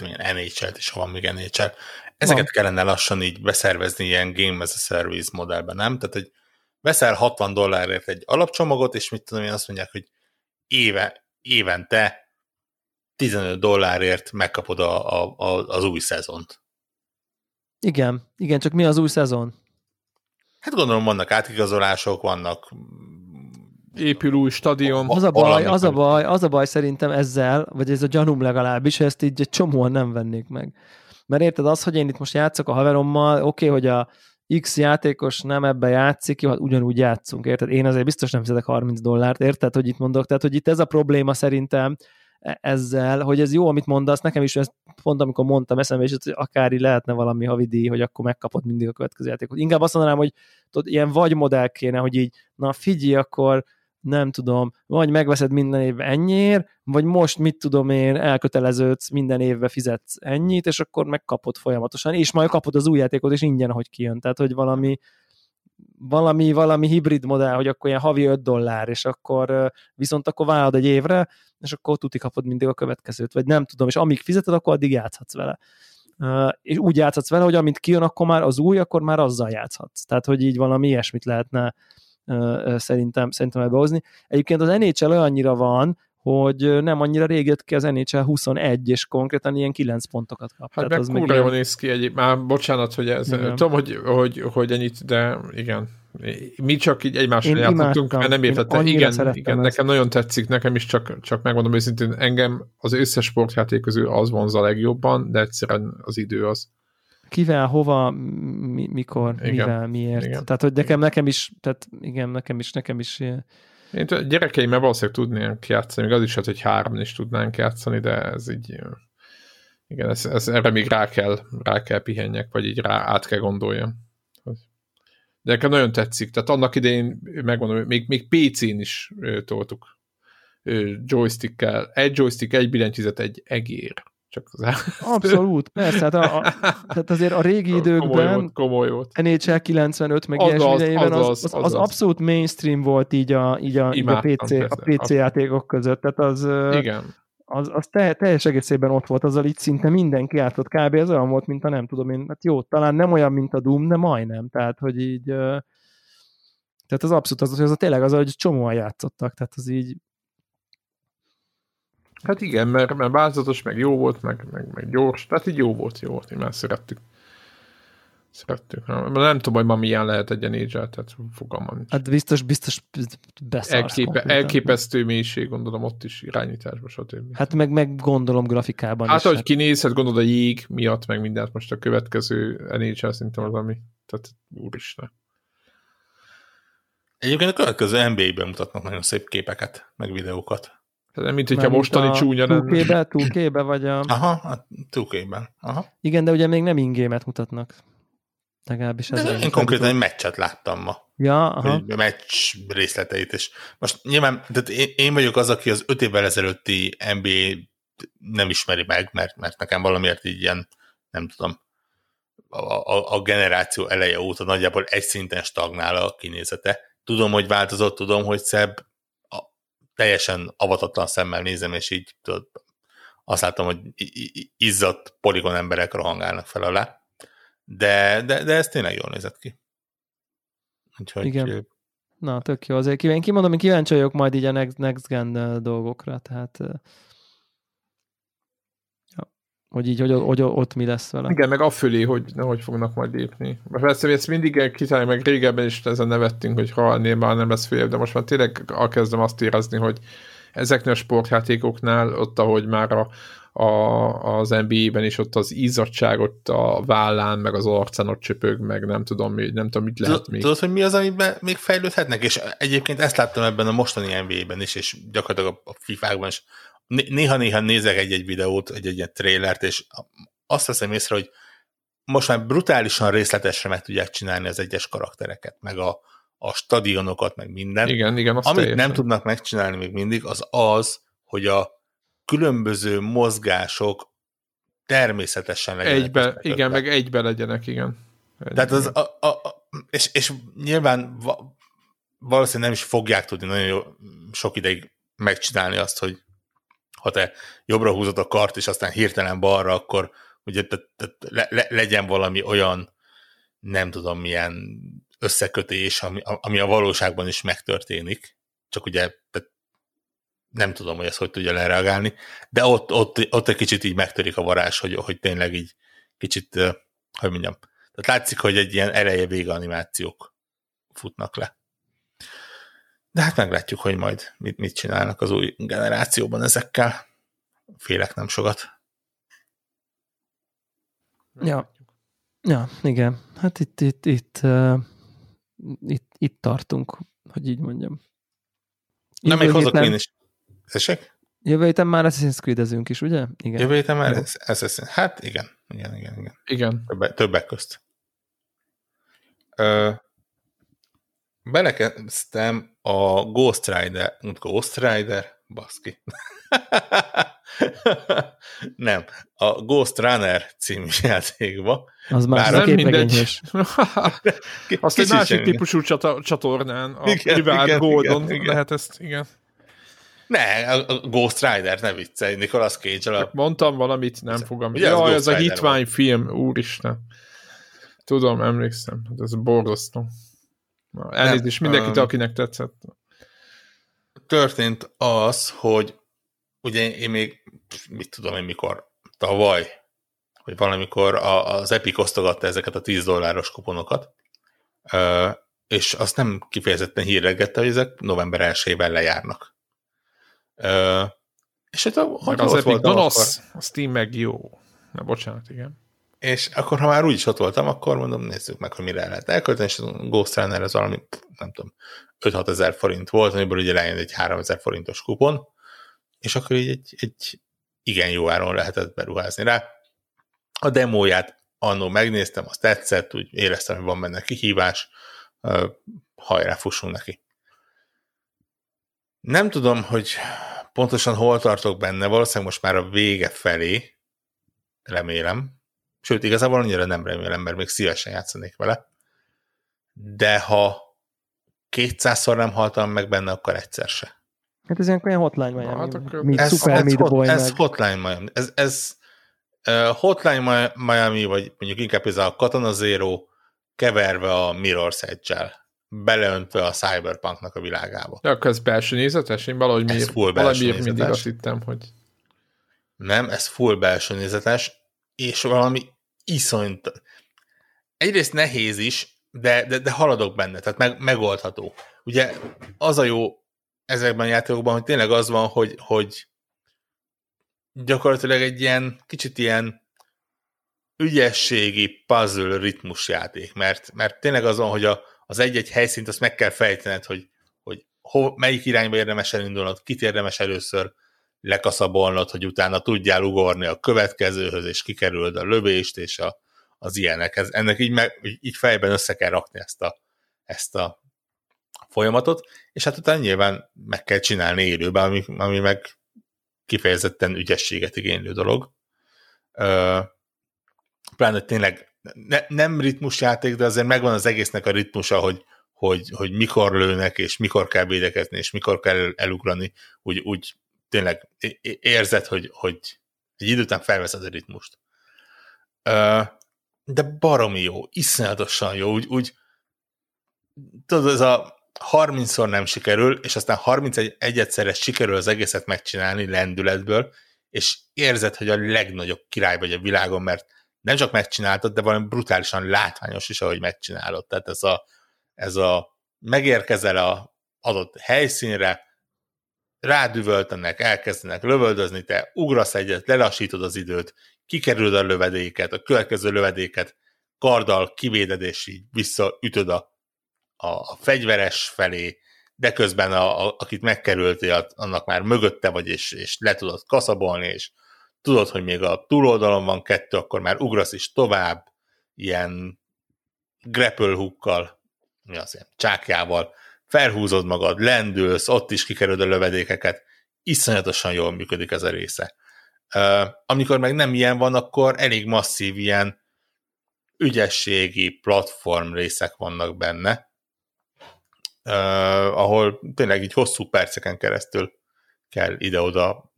NHL-t is, ha van még NHL, Ezeket van. kellene lassan így beszervezni ilyen Game as a Service modellben, nem? Tehát, hogy veszel 60 dollárért egy alapcsomagot, és mit tudom én, azt mondják, hogy éve, évente 15 dollárért megkapod a, a, a, az új szezont. Igen, igen, csak mi az új szezon? Hát gondolom vannak átigazolások, vannak épül új stadion. Az a baj, az a baj, az a baj szerintem ezzel, vagy ez a gyanúm legalábbis, hogy ezt így egy csomóan nem vennék meg. Mert érted az, hogy én itt most játszok a haverommal, oké, okay, hogy a X játékos nem ebbe játszik, jó, hát ugyanúgy játszunk, érted? Én azért biztos nem fizetek 30 dollárt, érted, hogy itt mondok? Tehát, hogy itt ez a probléma szerintem e- ezzel, hogy ez jó, amit mondasz, nekem is ezt pont amikor mondtam eszembe, és hogy akár így lehetne valami havidíj, hogy akkor megkapod mindig a következő játékot. Inkább azt mondanám, hogy tudod, ilyen vagy modell kéne, hogy így, na figyelj, akkor nem tudom, vagy megveszed minden évben ennyiért, vagy most mit tudom én, elköteleződsz, minden évben fizetsz ennyit, és akkor megkapod folyamatosan, és majd kapod az új játékot, és ingyen, ahogy kijön. Tehát, hogy valami, valami, valami hibrid modell, hogy akkor ilyen havi 5 dollár, és akkor viszont akkor vállalod egy évre, és akkor tuti kapod mindig a következőt, vagy nem tudom, és amíg fizeted, akkor addig játszhatsz vele. És úgy játszhatsz vele, hogy amint kijön, akkor már az új, akkor már azzal játszhatsz. Tehát, hogy így valami ilyesmit lehetne szerintem, szerintem behozni. Egyébként az NHL olyannyira van, hogy nem annyira rég jött ki az NHL 21, és konkrétan ilyen 9 pontokat kap. Hát meg kurva jól néz ki egyéb. Már bocsánat, hogy ez, igen. tudom, hogy, hogy, hogy ennyit, de igen. Mi csak így egymással játszottunk, mert nem értette. Igen, igen nekem nagyon tetszik, nekem is csak, csak megmondom őszintén, engem az összes sportjáték közül az vonza a legjobban, de egyszerűen az idő az kivel, hova, mi, mikor, igen. mivel, miért. Igen. Tehát, hogy nekem, nekem is, tehát igen, nekem is, nekem is Én a gyerekeimmel valószínűleg tudnánk játszani, még az is, hogy három is tudnánk játszani, de ez így igen, ez, ez, erre még rá kell, rá kell pihenjek, vagy így rá át kell gondoljam. De nekem nagyon tetszik. Tehát annak idején, megmondom, még, még PC-n is toltuk joystickkel. Egy joystick, egy billentyűzet, egy egér. Csak az Abszolút, persze. Hát a, a, tehát azért a régi időkben komoly volt, komoly volt. NHL 95 meg az, az, idejében az, az, az, az, az, abszolút mainstream volt így a, így a, így a PC, a PC játékok között. Tehát az, Igen az, az te, teljes egészében ott volt, azzal így szinte mindenki játszott. Kb. ez olyan volt, mint a nem tudom én, hát jó, talán nem olyan, mint a Doom, de majdnem. Tehát, hogy így tehát az abszolút az, hogy az a tényleg az, hogy csomóan játszottak, tehát az így Hát igen, mert, mert változatos, meg jó volt, meg, meg, meg gyors, tehát így jó volt, jó volt, így már szerettük. Szerettük. Nem tudom, hogy ma milyen lehet egy NHL, tehát fogalmam nincs. Hát biztos, biztos Elképe, Elképesztő mélység, gondolom ott is irányításban, stb. Hát meg, meg gondolom grafikában hát, is. ahogy hát. kinéz, hát gondolod a jég miatt, meg mindent most a következő NHL szerintem az, ami, tehát úristen. Egyébként a következő NBA-ben mutatnak nagyon szép képeket, meg videókat. Mint hogyha mostani csúnya lenne. 2 vagy a... Aha, a 2 Aha. Igen, de ugye még nem ingémet mutatnak. Legalábbis ez. Én konkrétan egy meccset láttam ma. Ja, aha. Egy meccs részleteit, és most nyilván, tehát én, én vagyok az, aki az öt évvel ezelőtti NBA nem ismeri meg, mert, mert nekem valamiért így ilyen, nem tudom, a, a, a generáció eleje óta nagyjából egy szinten stagnál a kinézete. Tudom, hogy változott, tudom, hogy szebb, a, teljesen avatatlan szemmel nézem, és így tudod, azt látom, hogy izzadt poligon emberek rohangálnak fel alá de, de, de ez tényleg jól nézett ki. Úgyhogy, Igen. Na, tök jó. Azért én kimondom, én kíváncsi vagyok majd így a next, next gen dolgokra, tehát hogy így, hogy, hogy, ott mi lesz vele. Igen, meg afölé, hogy hogy fognak majd lépni. Persze, ezt mindig kitalálni, meg régebben is ezen nevettünk, hogy ha már nem lesz fél, de most már tényleg elkezdem azt érezni, hogy ezeknél a sportjátékoknál, ott ahogy már a, a, az NBA-ben is ott az izzadság ott a vállán, meg az arcán ott csöpög, meg nem tudom, nem tudom, mit lehet még. Tudod, hogy mi az, amiben még fejlődhetnek? És egyébként ezt láttam ebben a mostani NBA-ben is, és gyakorlatilag a FIFA-kban is. Néha-néha nézek egy-egy videót, egy-egy trailert, és azt veszem észre, hogy most már brutálisan részletesre meg tudják csinálni az egyes karaktereket, meg a, a stadionokat, meg minden. Igen, igen, azt Amit teljesen. nem tudnak megcsinálni még mindig, az az, hogy a különböző mozgások természetesen legyenek. Egybe, igen, meg egybe legyenek, igen. Egy, Tehát az, a, a, a, és, és nyilván va, valószínűleg nem is fogják tudni nagyon jó, sok ideig megcsinálni azt, hogy ha te jobbra húzod a kart, és aztán hirtelen balra, akkor ugye te, te, le, le, legyen valami olyan, nem tudom milyen összekötés, ami, ami a valóságban is megtörténik, csak ugye te nem tudom, hogy ezt hogy tudja lereagálni, de ott, ott, ott egy kicsit így megtörik a varázs, hogy, hogy tényleg így kicsit, hogy mondjam, tehát látszik, hogy egy ilyen eleje vége animációk futnak le. De hát meglátjuk, hogy majd mit, mit csinálnak az új generációban ezekkel. Félek nem sokat. Ja. Ja, igen. Hát itt, itt, itt, uh, itt, itt tartunk, hogy így mondjam. Nem, még hozok én is. Tessék? Jövő héten már Assassin's Creed is, ugye? Igen. Jövő héten már Assassin's Hát igen, igen, igen. Igen. igen. Többek, többek közt. Ö, belekezdtem a Ghost Rider, Ghost Rider, baszki. nem, a Ghost Runner című játékba. Az már nem mindegy. Azt egy másik típusú csatornán, a igen, Private igen, Goldon igen, igen. lehet ezt, igen. Ne, a Ghost Rider, ne viccelj, Nicolas cage a... Mondtam valamit, nem fogom. Ugye Jaj, ez a hitvány van. film, úristen. Tudom, emlékszem, hát ez borzasztó. Elnézést mindenkit, um, akinek tetszett. Történt az, hogy ugye én még, mit tudom én mikor, tavaly, hogy valamikor az Epic osztogatta ezeket a 10 dolláros kuponokat, és azt nem kifejezetten híregette, hogy ezek november 1 lejárnak. És hát a, hogy az Epic akkor... a Steam meg jó. Na, bocsánat, igen. És akkor, ha már úgyis ott voltam, akkor mondom, nézzük meg, hogy mire lehet elkölteni, és a Ghost Runner az valami, nem tudom, 5-6 ezer forint volt, amiből ugye lejön egy 3 ezer forintos kupon, és akkor így egy, egy igen jó áron lehetett beruházni rá. A demóját annó megnéztem, azt tetszett, úgy éreztem, hogy van benne kihívás, hajrá, fussunk neki. Nem tudom, hogy pontosan hol tartok benne, valószínűleg most már a vége felé, remélem. Sőt, igazából annyira nem remélem, mert még szívesen játszanék vele. De ha kétszázszor nem haltam meg benne, akkor egyszer se. Hát ez ilyen Hotline Miami. Hát akkor... Meet, ez, Super ez, Meat hot, Boy ez meg. Hotline Miami. Ez, ez uh, Hotline Miami, vagy mondjuk inkább ez a Katana Zero keverve a Mirror's Edge-el beleöntve a cyberpunknak a világába. Ja, akkor ez belső nézetes? Én valahogy ez full belső nézetes. mindig azt hittem, hogy... Nem, ez full belső nézetes, és valami iszonyt... Egyrészt nehéz is, de, de, de haladok benne, tehát meg, megoldható. Ugye az a jó ezekben a játékokban, hogy tényleg az van, hogy, hogy gyakorlatilag egy ilyen, kicsit ilyen ügyességi puzzle ritmus játék, mert, mert tényleg az van, hogy a, az egy-egy helyszínt azt meg kell fejtened, hogy, hogy ho, melyik irányba érdemes elindulnod, kit érdemes először lekaszabolnod, hogy utána tudjál ugorni a következőhöz, és kikerüld a lövést, és a, az ilyenek. Ez, ennek így, meg, így fejben össze kell rakni ezt a, ezt a folyamatot, és hát utána nyilván meg kell csinálni élőben, ami, ami meg kifejezetten ügyességet igénylő dolog. pláne tényleg ne, nem ritmusjáték, de azért megvan az egésznek a ritmusa, hogy, hogy, hogy mikor lőnek, és mikor kell védekezni, és mikor kell elugrani, úgy, úgy tényleg érzed, hogy, hogy egy idő után felveszed a ritmust. De baromi jó, iszonyatosan jó, úgy, úgy tudod, ez a 30-szor nem sikerül, és aztán 31 egyszerre sikerül az egészet megcsinálni lendületből, és érzed, hogy a legnagyobb király vagy a világon, mert nem csak megcsináltad, de valami brutálisan látványos is, ahogy megcsinálod. Tehát ez a, ez a megérkezel a adott helyszínre, rádüvöltenek, elkezdenek lövöldözni, te ugrasz egyet, lelassítod az időt, kikerülöd a lövedéket, a következő lövedéket karddal kivéded, és így visszaütöd a, a, fegyveres felé, de közben a, a, akit megkerültél, annak már mögötte vagy, és, és le tudod kaszabolni, és tudod, hogy még a túloldalon van kettő, akkor már ugrasz is tovább, ilyen grapple hookkal, mi az ilyen, csákjával, felhúzod magad, lendülsz, ott is kikerülöd a lövedékeket, iszonyatosan jól működik ez a része. Amikor meg nem ilyen van, akkor elég masszív ilyen ügyességi platform részek vannak benne, ahol tényleg így hosszú perceken keresztül kell ide-oda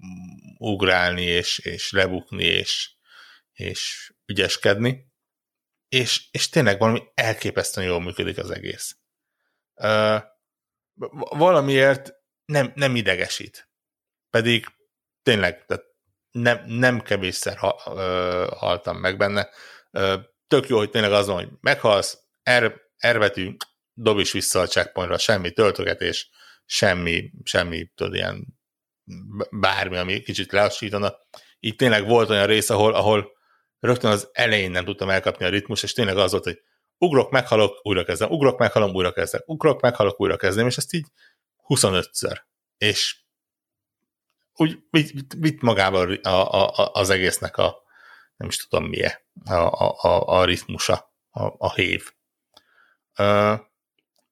ugrálni, és, és lebukni, és, és ügyeskedni. És, és tényleg valami elképesztően jól működik az egész. Uh, valamiért nem, nem idegesít. Pedig tényleg, tehát nem, nem kevésszer ha, uh, haltam meg benne. Uh, tök jó, hogy tényleg azon, hogy meghalsz, er, ervetű, dob is vissza a checkpointra, semmi töltögetés, semmi, semmi, tudod, ilyen bármi, ami kicsit lelassítana. Így tényleg volt olyan rész, ahol, ahol rögtön az elején nem tudtam elkapni a ritmus, és tényleg az volt, hogy ugrok, meghalok, újra kezdem, ugrok, meghalom, újra kezdem, ugrok, meghalok, újra kezdem, és ezt így 25-ször. És úgy vitt, vitt magával a, a, az egésznek a, nem is tudom milyen, a, a, a, a ritmusa, a, a hév.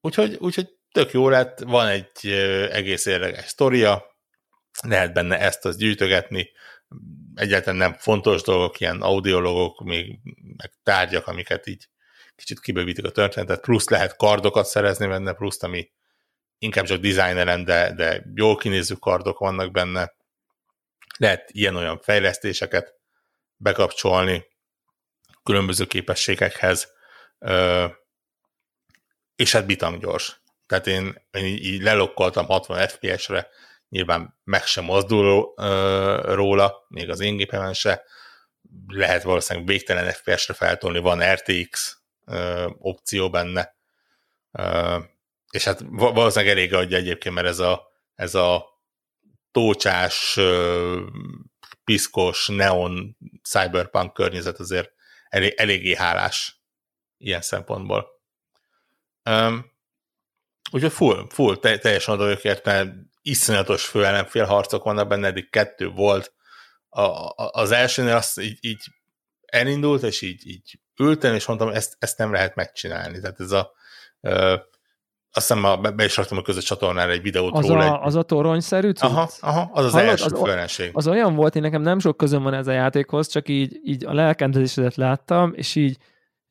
Úgyhogy, úgyhogy tök jó lett, van egy egész érdekes sztoria, lehet benne ezt az gyűjtögetni, egyáltalán nem fontos dolgok, ilyen audiologok, még meg tárgyak, amiket így kicsit kibővítik a történetet, plusz lehet kardokat szerezni benne, plusz ami inkább csak designeren, de, de jól kinéző kardok vannak benne. Lehet ilyen-olyan fejlesztéseket bekapcsolni különböző képességekhez, és hát bitang gyors. Tehát én, én így lelokkoltam 60 FPS-re, nyilván meg sem mozdul róla, még az én gépemen se, lehet valószínűleg végtelen FPS-re feltolni, van RTX opció benne, és hát valószínűleg elég adja egyébként, mert ez a, ez a tócsás, piszkos, neon cyberpunk környezet azért elég, eléggé hálás ilyen szempontból. Úgyhogy full, full, te, teljesen oda őket, mert iszonyatos főellenfél harcok vannak benne, eddig kettő volt. A, a, az elsőnél azt így, így elindult, és így, így ültem, és mondtam, ezt, ezt nem lehet megcsinálni. Tehát ez a ö, azt hiszem, a, be is raktam a közös csatornára egy videót az róla. A, egy... Az a toronyszerű cucc? Aha, aha, az az Hallod, első az, főelenség. Az olyan volt, én nekem nem sok közöm van ez a játékhoz, csak így, így a lelkendezésedet láttam, és így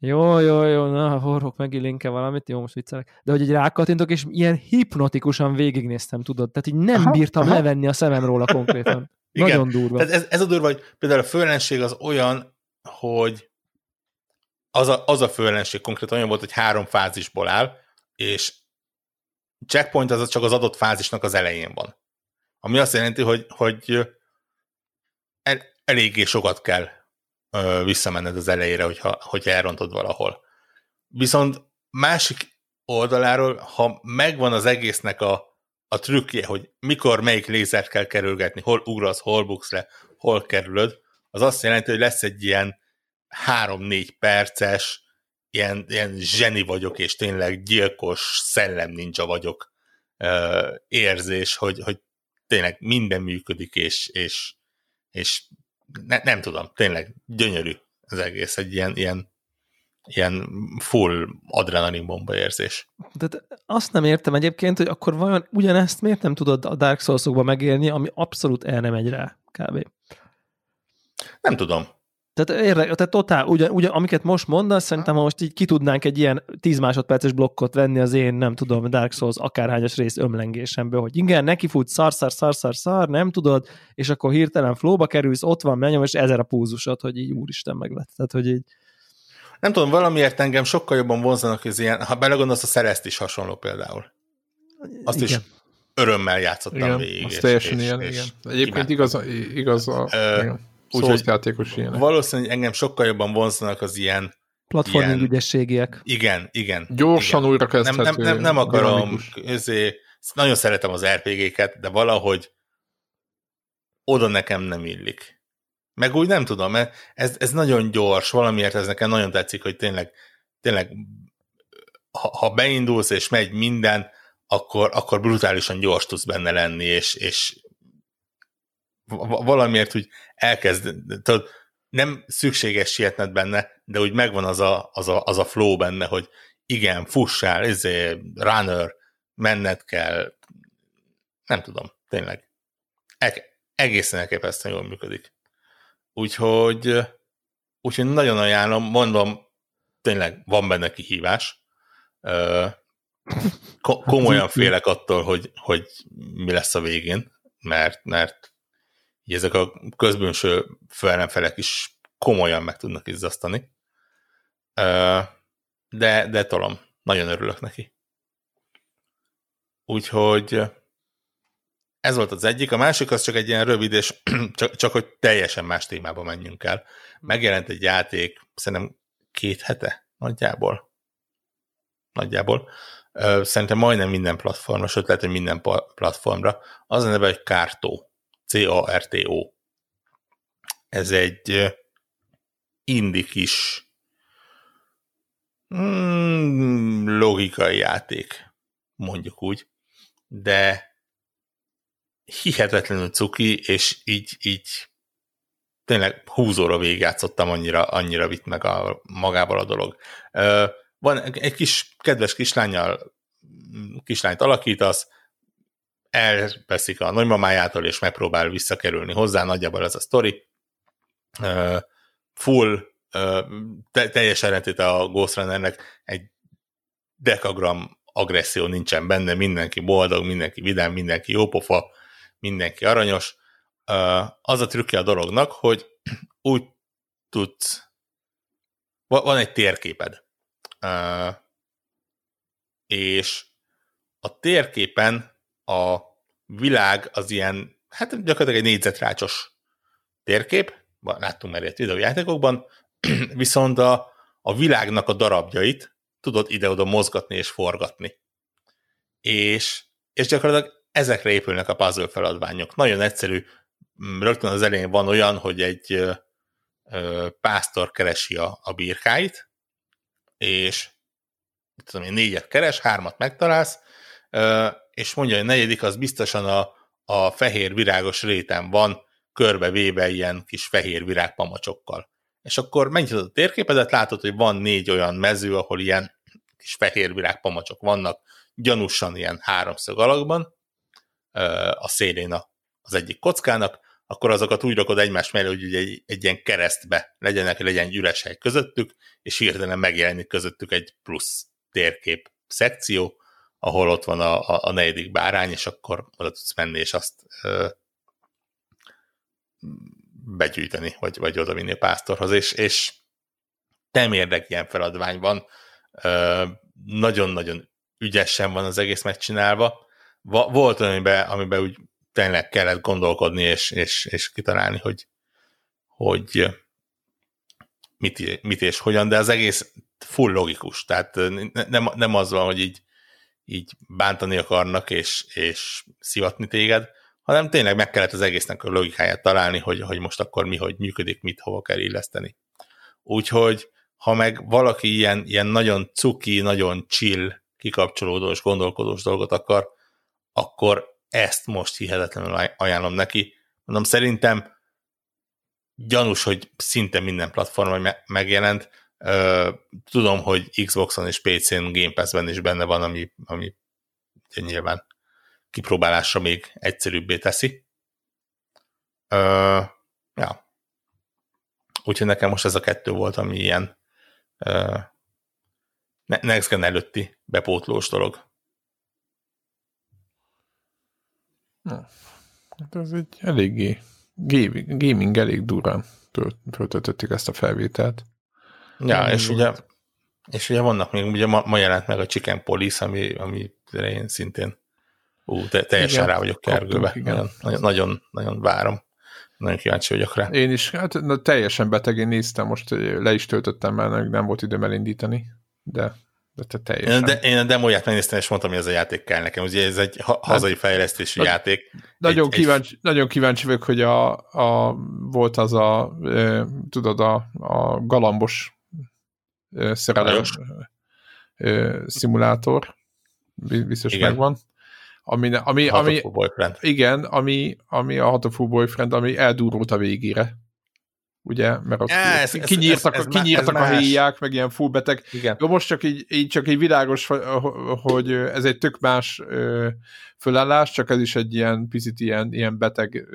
jó, jó, jó, na, horrok megint linke valamit, jó, most viccelek. De hogy egy rákattintok, és ilyen hipnotikusan végignéztem, tudod, tehát így nem aha, bírtam aha. levenni a szemem róla konkrétan. Igen. Nagyon durva. Tehát ez, ez a durva, hogy például a főellenség az olyan, hogy az a, az a főellenség konkrétan olyan volt, hogy három fázisból áll, és checkpoint az csak az adott fázisnak az elején van. Ami azt jelenti, hogy, hogy el, eléggé sokat kell ö, visszamenned az elejére, hogyha, hogyha elrontod valahol. Viszont másik oldaláról, ha megvan az egésznek a, a trükkje, hogy mikor melyik lézert kell kerülgetni, hol ugrasz, hol buksz le, hol kerülöd, az azt jelenti, hogy lesz egy ilyen három-négy perces, ilyen, ilyen zseni vagyok, és tényleg gyilkos szellem ninja vagyok érzés, hogy, hogy tényleg minden működik, és, és, és ne, nem tudom, tényleg gyönyörű az egész, egy ilyen, ilyen, ilyen full adrenalin bomba érzés. De azt nem értem egyébként, hogy akkor vajon ugyanezt miért nem tudod a Dark Souls-okba megélni, ami abszolút el nem megy rá, kb. Nem tudom. Tehát, érde, tehát totál, ugyan, ugyan, amiket most mondasz, szerintem ha most így ki tudnánk egy ilyen 10 másodperces blokkot venni az én, nem tudom, Dark Souls akárhányas rész ömlengésemből, hogy igen, neki fut szar, szar, szar, szar, szar, nem tudod, és akkor hirtelen flóba kerülsz, ott van, mennyom, és ezer a púzusod, hogy így úristen meg lett. Tehát, hogy így... Nem tudom, valamiért engem sokkal jobban vonzanak az ilyen, ha belegondolsz, a Szereszt is hasonló például. Azt igen. is örömmel játszottam igen, végig. Az teljesen és, ilyen, és igen. Egyébként igaz, igaz a... Ö, igen Úgyhogy játékos ilyenek. Valószínűleg engem sokkal jobban vonzanak az ilyen platforming ilyen... ügyességiek. Igen, igen. Gyorsan igen. újra kezdhető. Nem, nem, nem, nem akarom, ezért, nagyon szeretem az RPG-ket, de valahogy oda nekem nem illik. Meg úgy nem tudom, mert ez, ez nagyon gyors, valamiért ez nekem nagyon tetszik, hogy tényleg, tényleg ha, ha beindulsz és megy minden, akkor, akkor brutálisan gyors tudsz benne lenni, és, és valamiért úgy elkezd, tudod, nem szükséges sietned benne, de úgy megvan az a, az a, az a flow benne, hogy igen, fussál, izé, runner, menned kell, nem tudom, tényleg. E- egészen elképesztően jól működik. Úgyhogy, úgyhogy nagyon ajánlom, mondom, tényleg van benne kihívás. Ko- komolyan félek attól, hogy, hogy mi lesz a végén, mert, mert így ezek a közbűnső felemfelek is komolyan meg tudnak izzasztani. De, de tolom, nagyon örülök neki. Úgyhogy ez volt az egyik. A másik az csak egy ilyen rövid, és csak, csak hogy teljesen más témába menjünk el. Megjelent egy játék, szerintem két hete nagyjából. Nagyjából. Szerintem majdnem minden platformra, sőt lehet, hogy minden platformra. Az a neve, hogy Kártó. C-A-R-T-O. Ez egy indi kis mm, logikai játék, mondjuk úgy, de hihetetlenül cuki, és így, így tényleg húzóra végigjátszottam, annyira, annyira vitt meg a, magával a dolog. Van egy kis kedves kislányjal, kislányt alakítasz, elveszik a nagymamájától, és megpróbál visszakerülni hozzá, nagyjából ez a sztori. Full, te, teljes eredetét a Ghost Runnernek egy dekagram agresszió nincsen benne, mindenki boldog, mindenki vidám, mindenki jópofa, mindenki aranyos. Az a trükkje a dolognak, hogy úgy tudsz, van egy térképed, és a térképen a világ az ilyen, hát gyakorlatilag egy négyzetrácsos térkép, láttunk már ilyet videójátékokban, viszont a, a világnak a darabjait tudod ide-oda mozgatni és forgatni. És, és gyakorlatilag ezekre épülnek a puzzle feladványok. Nagyon egyszerű, rögtön az elején van olyan, hogy egy pásztor keresi a, a birkáit, és tudom én, négyet keres, hármat megtalálsz, és mondja, hogy a negyedik az biztosan a, a fehér virágos réten van, körbevéve ilyen kis fehér virágpamacsokkal. És akkor megnyitod a térképedet, látod, hogy van négy olyan mező, ahol ilyen kis fehér virágpamacsok vannak, gyanúsan ilyen háromszög alakban, a szélén az egyik kockának, akkor azokat úgy rakod egymás mellé, hogy egy, egy ilyen keresztbe legyenek, legyen egy üres hely közöttük, és hirtelen megjelenik közöttük egy plusz térkép szekció, ahol ott van a, a, a negyedik bárány, és akkor oda tudsz menni, és azt ö, begyűjteni, vagy, vagy oda vinni a pásztorhoz, és, és nem érdek ilyen feladvány van, nagyon-nagyon ügyesen van az egész megcsinálva. Volt olyan, amiben, amiben úgy tényleg kellett gondolkodni, és, és, és kitalálni, hogy, hogy mit, mit és hogyan, de az egész full logikus, tehát nem, nem az van, hogy így, így bántani akarnak, és, és szivatni téged, hanem tényleg meg kellett az egésznek a logikáját találni, hogy, hogy most akkor mi, hogy működik, mit hova kell illeszteni. Úgyhogy, ha meg valaki ilyen, ilyen nagyon cuki, nagyon chill, kikapcsolódós, gondolkodós dolgot akar, akkor ezt most hihetetlenül ajánlom neki. Mondom, szerintem gyanús, hogy szinte minden platformon megjelent. Tudom, hogy Xboxon és PC-n Game Pass-ben is benne van, ami, ami nyilván kipróbálásra még egyszerűbbé teszi. ja. Úgyhogy nekem most ez a kettő volt, ami ilyen Next Gen előtti bepótlós dolog. Hát ez egy eléggé gaming elég durán töltötték ezt a felvételt. Ja, Nem és ugye, és ugye vannak még, ugye ma, ma jelent meg a Chicken Police, ami, ami én szintén ú, te, teljesen igen, rá vagyok kerülve. Nagyon, nagyon, nagyon, nagyon várom. Nagyon kíváncsi vagyok rá. Én is, hát na, teljesen beteg, én néztem, most le is töltöttem, mert nem volt időm elindítani, de de te teljesen. De, én a demóját megnéztem, és mondtam, hogy ez a játék kell nekem. Ugye ez egy hazai fejlesztésű nagy, játék. Nagyon, egy, kíváncsi, egy... nagyon kíváncsi vagyok, hogy a, a, volt az a, e, tudod, a, a galambos szerelem szimulátor, biztos Igen. megvan. Ami, ami, ami, boyfriend. Igen, ami, ami a Hatofú Boyfriend, ami eldurult a végére ugye, mert ott ez, kinyírtak, ez, ez, kinyírtak ez a héják, meg ilyen full beteg. Igen. Jó, most csak így, így csak egy világos, hogy ez egy tök más fölállás, csak ez is egy ilyen picit ilyen, ilyen beteg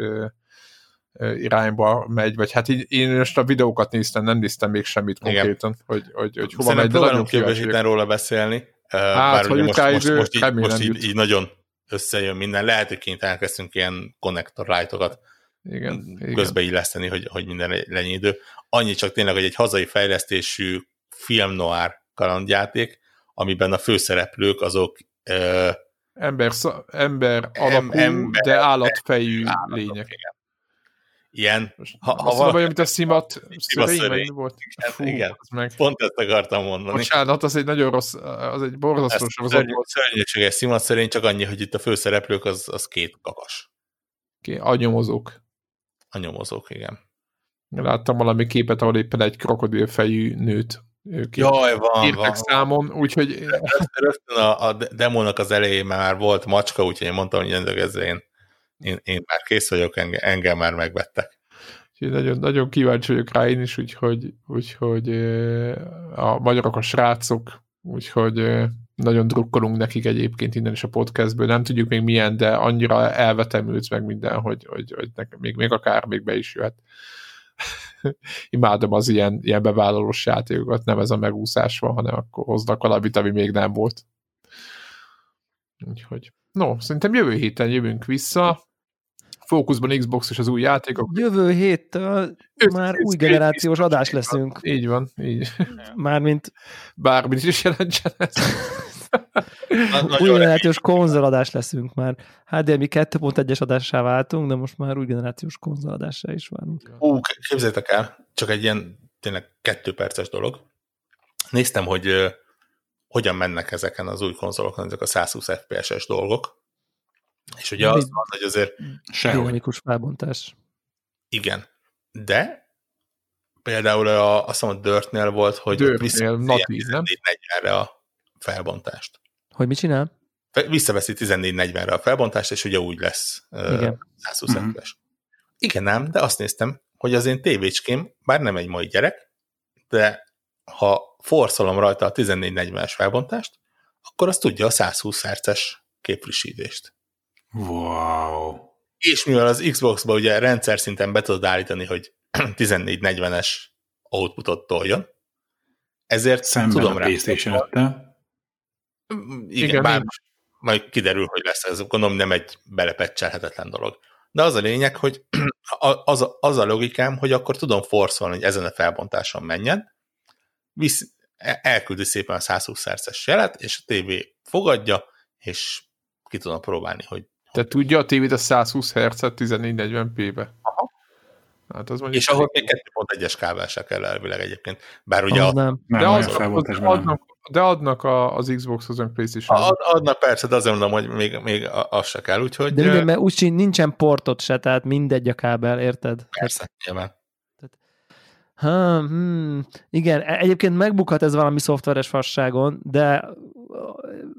irányba megy, vagy hát így, én most a videókat néztem, nem néztem még semmit konkrétan, Igen. hogy, hogy, hogy hova megy, de nagyon kíváncsi róla beszélni. Hát, bár hogy most, most, most, így, most így, így, nagyon összejön minden. Lehet, hogy kint elkezdtünk ilyen connector lightokat igen, közbeilleszteni, hogy, hogy minden legyen idő. Annyi csak tényleg, hogy egy hazai fejlesztésű film noir kalandjáték, amiben a főszereplők azok ö, ember, ember alapú, ember, de állatfejű állatok, lények. Igen. Ilyen, ha, ha valami, mint a szimat, szörény volt. Igen, Fú, igen. Meg. pont ezt akartam mondani. Bocsánat, az egy nagyon rossz, az egy borzasztó sorozat volt. Szörnyűséges szimat szerint csak annyi, hogy itt a főszereplők az, az két kakas. Okay, a nyomozók. A nyomozók, igen. Láttam valami képet, ahol éppen egy krokodilfejű nőt ők Jaj, van, írtak van. számon, úgyhogy... Rögtön a, a demónak az elején már volt macska, úgyhogy én mondtam, hogy ez én, én, én már kész vagyok, engem, engem már megvettek. Úgyhogy nagyon, nagyon kíváncsi vagyok rá én is, úgyhogy, úgyhogy a magyarok a srácok, úgyhogy nagyon drukkolunk nekik egyébként innen is a podcastből, nem tudjuk még milyen, de annyira elvetemült meg minden, hogy, hogy, hogy nekem még, még akár még be is jöhet. Imádom az ilyen, ilyen bevállalós játékokat, nem ez a megúszás van, hanem akkor hoznak valamit, ami még nem volt. Úgyhogy, no, szerintem jövő héten jövünk vissza, fókuszban Xbox és az új játékok. Jövő héttől már új generációs adás leszünk. Így van, így. Mármint... Bármit is jelentsen ez. új generációs konzoladás leszünk már. HDMI 2.1-es adássá váltunk, de most már új generációs konzoladásra is válunk. Ú, képzeljétek el, csak egy ilyen tényleg kettő perces dolog. Néztem, hogy uh, hogyan mennek ezeken az új konzolokon ezek a 120 FPS-es dolgok, és ugye az van, hogy azért... Dinamikus felbontás. Igen, de például a, azt mondom, a Dirtnél volt, hogy Dirtnél, natív, nem? 1440-re a felbontást. Hogy mit csinál? Visszaveszi 1440-re a felbontást, és ugye úgy lesz Igen. 120 mm-hmm. es Igen, nem, de azt néztem, hogy az én tévécském, bár nem egy mai gyerek, de ha forszolom rajta a 1440-es felbontást, akkor az tudja a 120 Hz-es képfrissítést. Wow! És mivel az Xbox-ba ugye rendszer szinten be tudod állítani, hogy 1440-es outputot toljon, ezért Szemben tudom a rá. playstation Igen, Igen bár majd kiderül, hogy lesz ez, gondolom nem egy belepecselhetetlen dolog. De az a lényeg, hogy az a, az a logikám, hogy akkor tudom forszolni, hogy ezen a felbontáson menjen, visz, e, elküldi szépen a 120 Hz-es jelet, és a tévé fogadja, és ki tudom próbálni, hogy... Te tudja a tévét a 120 Hz-et 1440p-be? Aha. Hát az és ahhoz még 2.1-es kábel se kell elvileg egyébként. Bár ugye... Oh, a... nem. De, az, az, az, adnak, de adnak a, az Xbox-hoz, a playstation Ad, Adnak persze, de azért mondom, hogy még, még az se kell, úgyhogy... De minden, mert úgy nincsen portot se, tehát mindegy a kábel, érted? Persze, nyilván. Ha, hmm, igen, e- egyébként megbukhat ez valami szoftveres fasságon, de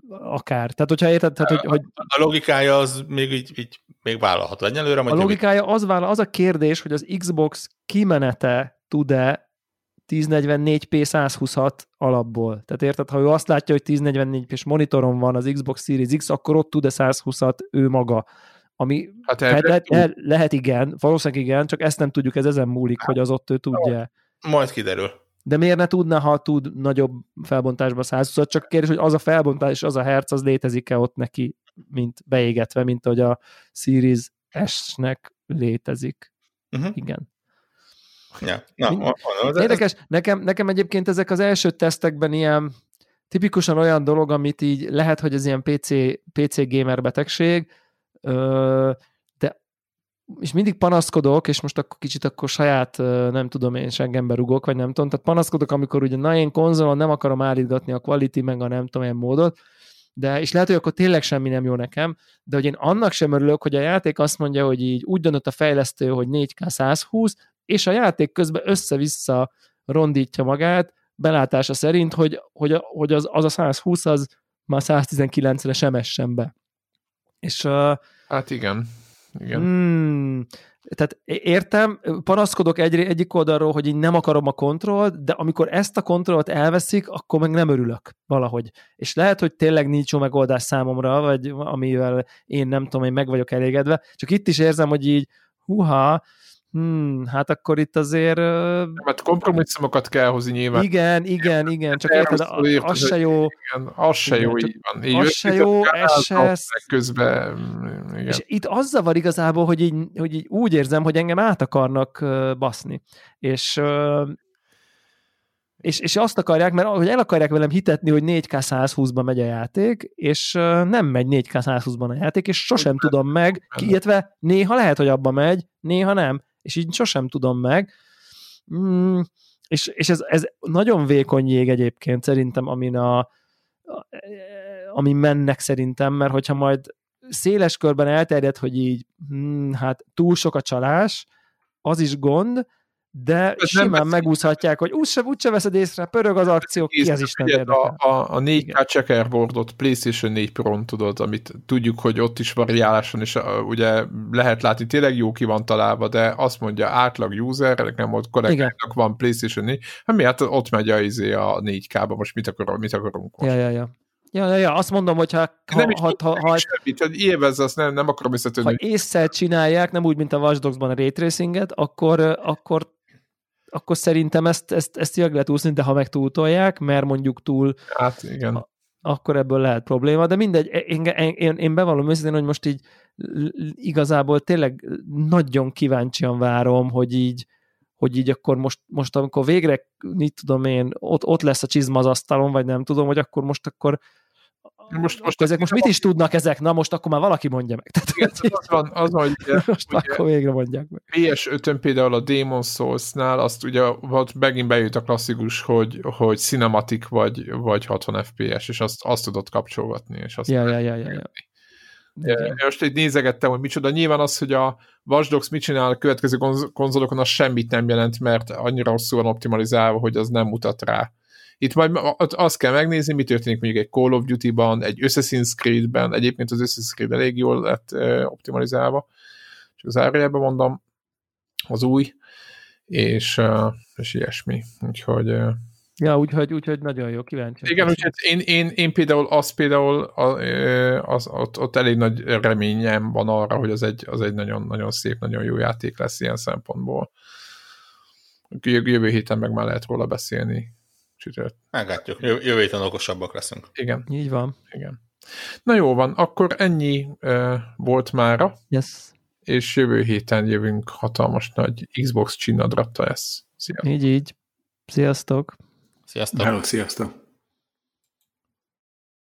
akár. Tehát, hogyha érted, tehát, hogy, hogy... A logikája az még így, így még vállalható egyelőre. A logikája az, vállal, az a kérdés, hogy az Xbox kimenete tud-e 1044p 126 alapból. Tehát érted, ha ő azt látja, hogy 1044p-s monitoron van az Xbox Series X, akkor ott tud-e 120-at ő maga. Ami hát lehet, lehet, lehet, lehet igen, valószínűleg igen, csak ezt nem tudjuk, ez ezen múlik, hát, hogy az ott ő tudja. Majd kiderül. De miért ne tudna, ha tud nagyobb felbontásba 120 Csak kérdés, hogy az a felbontás és az a herc, az létezik-e ott neki, mint beégetve, mint hogy a Series S-nek létezik. Uh-huh. Igen. Ja. Na, Érdekes, ez... nekem, nekem egyébként ezek az első tesztekben ilyen tipikusan olyan dolog, amit így lehet, hogy ez ilyen PC, PC gamer betegség, de és mindig panaszkodok, és most akkor kicsit akkor saját, nem tudom én, sengembe rugok, vagy nem tudom, tehát panaszkodok, amikor ugye, na én konzolon nem akarom állítgatni a quality, meg a nem tudom ilyen módot, de és lehet, hogy akkor tényleg semmi nem jó nekem, de hogy én annak sem örülök, hogy a játék azt mondja, hogy így úgy döntött a fejlesztő, hogy 4K 120, és a játék közben össze-vissza rondítja magát, belátása szerint, hogy, hogy, hogy az, az a 120 az már 119-re sem essen be. És, uh, hát igen. Igen. Hmm, tehát értem, panaszkodok egy, egyik oldalról, hogy én nem akarom a kontrollt, de amikor ezt a kontrollt elveszik, akkor meg nem örülök valahogy. És lehet, hogy tényleg nincs jó megoldás számomra, vagy amivel én nem tudom, én meg vagyok elégedve, csak itt is érzem, hogy így, huha, hmm, hát akkor itt azért... Hát kompromisszumokat kell hozni nyilván. Igen, igen, igen, csak érted, az, az se jó. Igen, az se jó, így van. Így az se jó, ez se... Közben, igen. És itt az zavar igazából, hogy így, hogy így úgy érzem, hogy engem át akarnak baszni. És és, és azt akarják, mert hogy el akarják velem hitetni, hogy 4K 120-ban megy a játék, és nem megy 4K 120-ban a játék, és sosem tudom meg, illetve néha lehet, hogy abba megy, néha nem és így sosem tudom meg. Mm, és, és ez, ez nagyon vékony jég egyébként szerintem, amin a, ami mennek szerintem, mert hogyha majd széles körben elterjed, hogy így hm, hát túl sok a csalás, az is gond, de Ez simán megúszhatják, hogy úgyse, úgyse veszed észre, pörög az akció, ki az Isten érdekel. A, a, a 4K checkerboardot PlayStation 4 pro tudod, amit tudjuk, hogy ott is variáláson, és a, ugye lehet látni, tényleg jó ki van találva, de azt mondja átlag user, nem ott kollégáknak van PlayStation 4, hát miért ott megy a, izé a 4K-ba, most mit, akar, mit akarunk most? Ja, ja, ja. Ja, ja, ja, azt mondom, hogy ha... ha, nem ha, ha, ha, semmit, hogy élvezz, azt nem, nem akarom visszatörni. Ha észre csinálják, nem úgy, mint a Watch Dogs-ban a ray tracinget, akkor, akkor akkor szerintem ezt, ezt, ezt tényleg lehet úszni, de ha meg túltolják, mert mondjuk túl... Hát igen. Akkor ebből lehet probléma, de mindegy, én, én, én bevallom őszintén, hogy most így igazából tényleg nagyon kíváncsian várom, hogy így, hogy így akkor most, most amikor végre, mit tudom én, ott, ott lesz a csizma az asztalon, vagy nem tudom, hogy akkor most akkor most, most ezek most mit is tudnak ezek? Na most akkor már valaki mondja meg. Tehát, igen, az van, az van, ugye, most ugye, akkor végre mondják meg. PS5-ön például a Demon Souls-nál azt ugye ott megint bejött a klasszikus, hogy, hogy cinematic vagy, vagy 60 FPS, és azt, azt tudod kapcsolgatni, és azt ja, ja, ja, ja, ja. Igen. Most egy nézegettem, hogy micsoda. Nyilván az, hogy a Watch Dogs mit csinál a következő konzolokon, az semmit nem jelent, mert annyira rosszul van optimalizálva, hogy az nem mutat rá. Itt majd azt kell megnézni, mi történik mondjuk egy Call of Duty-ban, egy Assassin's Creed-ben, egyébként az Assassin's Creed elég jól lett optimalizálva, csak az árjában mondom, az új, és, és ilyesmi. Úgyhogy Ja, úgyhogy, úgyhogy nagyon jó, kíváncsi. Igen, úgyhogy én, én, én például az például az, ott, ott elég nagy reményem van arra, hogy az egy, az egy nagyon, nagyon szép, nagyon jó játék lesz ilyen szempontból. Jövő héten meg már lehet róla beszélni. Csütört. Meglátjuk, jövő héten okosabbak leszünk. Igen. Így van. Igen. Na jó van, akkor ennyi uh, volt mára. Yes. És jövő héten jövünk hatalmas nagy Xbox csinadratta lesz. Szia. Így, így. Sziasztok! Sziasztok! Hello, sziasztok!